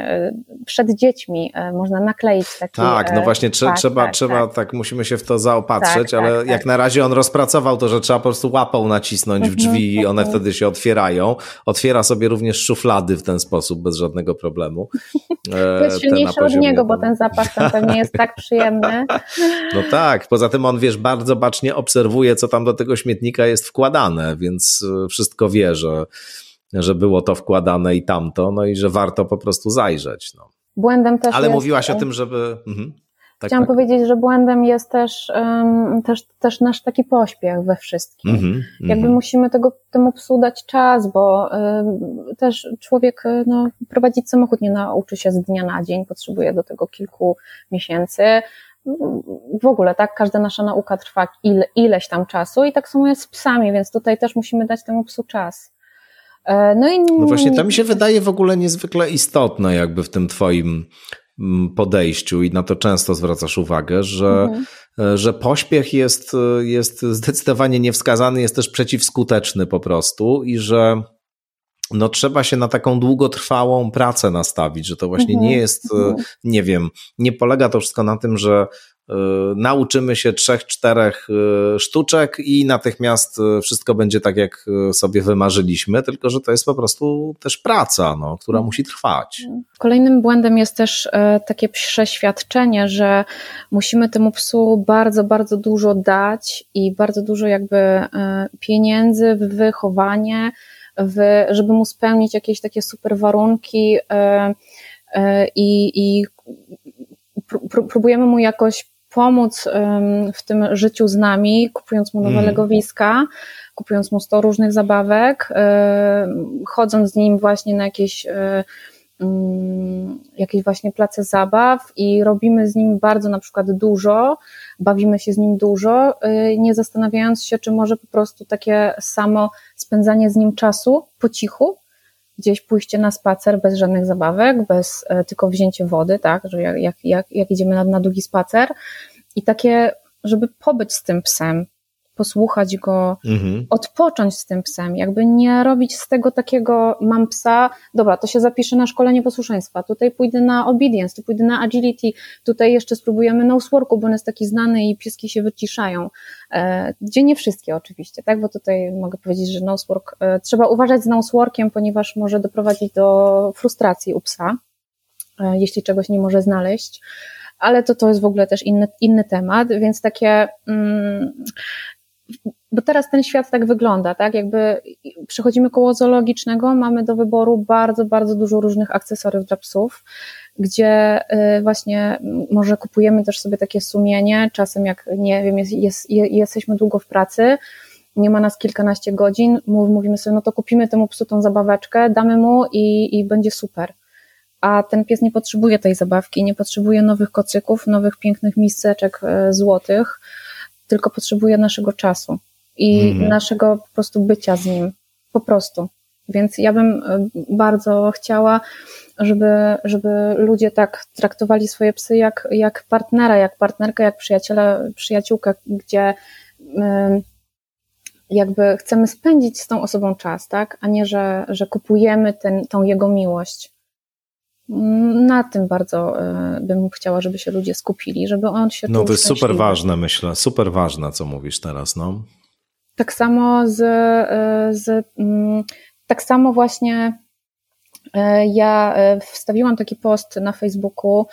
przed dziećmi um, można nakleić taki... Tak, no właśnie trze tak, trzeba, tak, trzeba tak. tak. musimy się w to zaopatrzyć, tak, ale tak, jak tak. na razie on rozpracował to, że trzeba po prostu łapą nacisnąć w mhm, drzwi i one mhm. wtedy się otwierają. Otwiera sobie również szuflady w ten sposób, bez żadnego problemu. to jest silniejsze od niego, bo ten zapach tam pewnie jest tak przyjemny. No tak, poza tym on, wiesz, bardzo bacznie obserwuje, co tam do tego śmietnika jest wkładane wkładane, więc e, wszystko wie, że, że było to wkładane i tamto, no i że warto po prostu zajrzeć. No. Błędem też Ale jest, mówiłaś o tym, żeby... Mhm. Tak, Chciałam tak. powiedzieć, że błędem jest też, um, też, też nasz taki pośpiech we wszystkim. Mm -hmm, Jakby mm -hmm. musimy tego, temu psu dać czas, bo um, też człowiek no, prowadzić samochód nie nauczy się z dnia na dzień, potrzebuje do tego kilku miesięcy w ogóle, tak, każda nasza nauka trwa ile, ileś tam czasu i tak samo jest z psami, więc tutaj też musimy dać temu psu czas. E, no, i... no właśnie, to mi się wydaje w ogóle niezwykle istotne, jakby w tym Twoim mm, podejściu, i na to często zwracasz uwagę, że, mhm. E, że pośpiech jest, jest zdecydowanie niewskazany, jest też przeciwskuteczny po prostu, i że no trzeba się na taką długotrwałą pracę nastawić, że to właśnie nie mhm. jest, e, mhm. nie wiem, nie polega to wszystko na tym, że y, nauczymy się trzech, czterech y, sztuczek i natychmiast wszystko będzie tak, jak sobie wymarzyliśmy, tylko że to jest po prostu też praca, no, która musi trwać. Kolejnym błędem jest też takie przeświadczenie, że musimy temu psu bardzo, bardzo dużo dać i bardzo dużo jakby pieniędzy w wychowanie, w, żeby mu spełnić jakieś takie super warunki e, e, i, i próbujemy mu jakoś pomóc w tym życiu z nami, kupując mu nowe mm. legowiska, kupując mu 100 różnych zabawek, e, chodząc z nim właśnie na jakieś jakieś właśnie place zabaw i robimy z nim bardzo na przykład dużo, bawimy się z nim dużo, y, nie zastanawiając się, czy może po prostu takie samo spędzanie z nim czasu po cichu, gdzieś pójście na spacer bez żadnych zabawek, bez e, tylko wzięcie wody, tak, że jak, jak, jak idziemy na, na długi spacer. I takie, żeby pobyć z tym psem, posłuchać go, mhm. odpocząć z tym psem, jakby nie robić z tego takiego, mam psa, dobra, to się zapiszę na szkolenie posłuszeństwa, tutaj pójdę na obedience, tu pójdę na agility, tutaj jeszcze spróbujemy noseworku, bo on jest taki znany i pieski się wyciszają, e, gdzie nie wszystkie oczywiście, tak, bo tutaj mogę powiedzieć, że nosework, e, trzeba uważać z noseworkiem, ponieważ może doprowadzić do frustracji u psa, e, jeśli czegoś nie może znaleźć, ale to, to jest w ogóle też inny, inny temat, więc takie, mm, bo teraz ten świat tak wygląda, tak? Jakby przechodzimy koło zoologicznego, mamy do wyboru bardzo, bardzo dużo różnych akcesoriów dla psów, gdzie y, właśnie może kupujemy też sobie takie sumienie, czasem jak nie wiem, jest, jest, jesteśmy długo w pracy, nie ma nas kilkanaście godzin, mówimy sobie, no to kupimy temu psu tą zabaweczkę, damy mu i, i będzie super. A ten pies nie potrzebuje tej zabawki, nie potrzebuje nowych kocyków, nowych pięknych miseczek y, złotych, tylko potrzebuje naszego czasu i mm. naszego po prostu bycia z nim. Po prostu. Więc ja bym e, bardzo chciała, żeby, żeby ludzie tak traktowali swoje psy jak, jak partnera, jak partnerkę, jak przyjaciela, przyjaciółkę, gdzie jakby chcemy spędzić z tą osobą czas, tak? A nie, że, że kupujemy ten, tą jego miłość. Na tym bardzo e, bym chciała, żeby się ludzie skupili, żeby on się No to jest super ważne, myślę, super ważne, co mówisz teraz, no. Tak samo z, e, z mm, tak samo właśnie e, ja wstawiłam taki post na Facebooku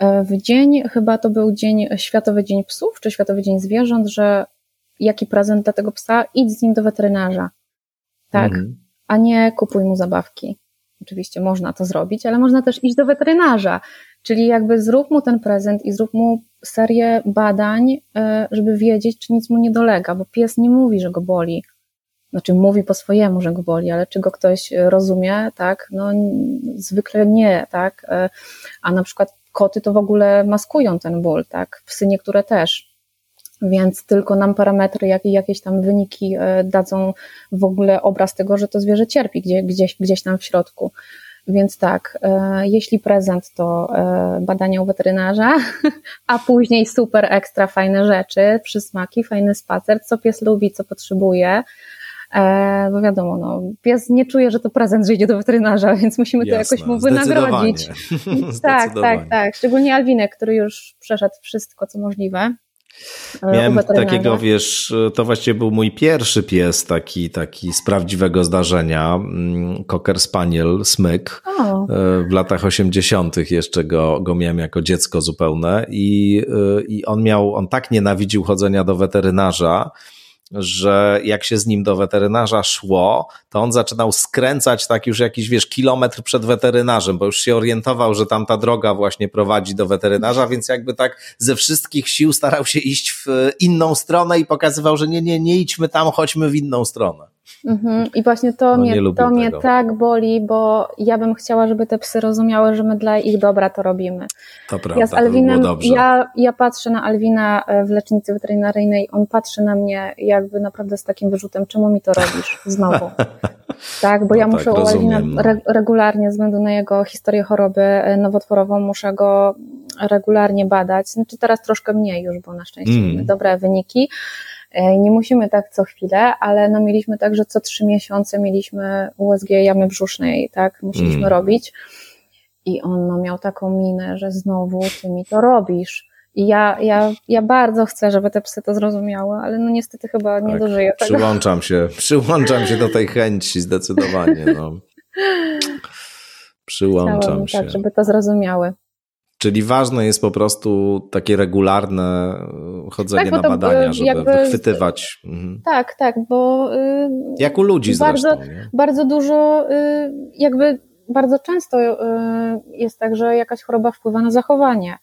w dzień, chyba to był dzień, Światowy Dzień Psów, czy Światowy Dzień Zwierząt, że jaki prezent dla tego psa, idź z nim do weterynarza. Tak, mhm. a nie kupuj mu zabawki. Oczywiście można to zrobić, ale można też iść do weterynarza, czyli jakby zrób mu ten prezent i zrób mu serię badań, e, żeby wiedzieć, czy nic mu nie dolega, bo pies nie mówi, że go boli. Znaczy mówi po swojemu, że go boli, ale czy go ktoś rozumie, tak? No zwykle nie, tak? E, a na przykład koty to w ogóle maskują ten ból, tak? Psy niektóre też więc tylko nam parametry, jak i jakieś tam wyniki e, dadzą w ogóle obraz tego, że to zwierzę cierpi gdzie, gdzieś, gdzieś tam w środku. Więc tak, e, jeśli prezent, to e, badania u weterynarza, a później super ekstra fajne rzeczy, przysmaki, fajny spacer, co pies lubi, co potrzebuje. Bo wiadomo, no, pies nie czuje, że to prezent, że idzie do weterynarza, więc musimy Jasne, to jakoś mu wynagrodzić. tak, tak, tak. Szczególnie Alwinek, który już przeszedł wszystko, co możliwe. E, Miałem takiego, wiesz, to właściwie był mój pierwszy pies taki, taki z prawdziwego zdarzenia, mm, Cocker Spaniel, Smyk. E, w latach 80. jeszcze go, go miałem jako dziecko zupełne i, e, i on miał, on tak nienawidził chodzenia do weterynarza, że jak się z nim do weterynarza szło, to on zaczynał skręcać tak już jakiś, wiesz, kilometr przed weterynarzem, bo już się orientował, że tam ta droga właśnie prowadzi do weterynarza, więc jakby tak ze wszystkich sił starał się iść w inną stronę i pokazywał, że nie, nie, nie idźmy tam, chodźmy w inną stronę. Mhm. I właśnie to, no, mnie, to mnie tak boli, bo ja bym chciała, żeby te psy rozumiały, że my dla ich dobra to robimy. To prawda, ja z Alwinem, ja, ja patrzę na Alwina e, w lecznicy weterynaryjnej, on patrzy na mnie jakby naprawdę z takim wyrzutem, czemu mi to robisz znowu? tak, bo no ja tak, muszę u Alwina no. re, regularnie, ze względu na jego historię choroby e, nowotworową, muszę go regularnie badać. Znaczy teraz troszkę mniej już, bo na szczęście mm. dobre wyniki, nie musimy tak co chwilę, ale no mieliśmy tak, że co trzy miesiące mieliśmy USG jamy brzusznej, tak, musieliśmy mm. robić. I on no, miał taką minę, że znowu ty mi to robisz. I ja, ja, ja bardzo chcę, żeby te psy to zrozumiały, ale no niestety chyba nie tak, dożyję tego. Przyłączam się, przyłączam się do tej chęci zdecydowanie. No. Przyłączam Chciałabym, tak, się. Tak, żeby to zrozumiały. Czyli ważne jest po prostu takie regularne e, chodzenie tak, na badania, żeby wychwytywać. Mhm. Tak, tak, bo. Y, Jak u ludzi bardzo, zresztą. Nie? Bardzo dużo, y, jakby bardzo często y, jest tak, że jakaś choroba wpływa na zachowanie.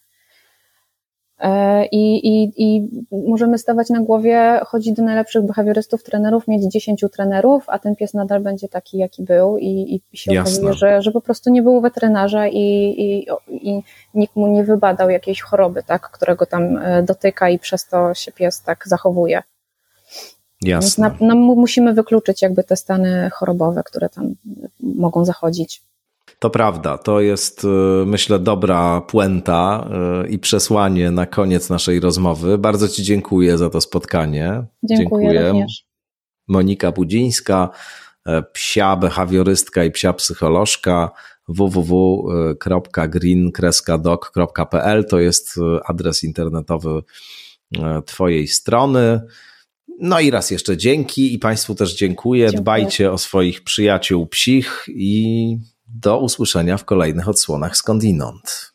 E, I, i, I możemy stawać na głowie, chodzić do najlepszych behawiorystów, trenerów, mieć 10 trenerów, a ten pies nadal będzie taki, jaki był, i, i się Jasne. okazuje, że, że po prostu nie był weterynarza i, i, i nikt mu nie wybadał jakiejś choroby, tak, którego tam e, dotyka, i przez to się pies tak zachowuje. Jasne. Więc na, no, musimy wykluczyć jakby te stany chorobowe, które tam mogą zachodzić. To prawda, to jest myślę dobra puenta i przesłanie na koniec naszej rozmowy. Bardzo Ci dziękuję za to spotkanie. Dziękuję, dziękuję. również. Monika Budzińska, psia behawiorystka i psia psycholożka www.green-doc.pl to jest adres internetowy e, Twojej strony. No i raz jeszcze dzięki i Państwu też dziękuję. dziękuję. Dbajcie o swoich przyjaciół psich i do usłyszenia w kolejnych odsłonach skądinąd.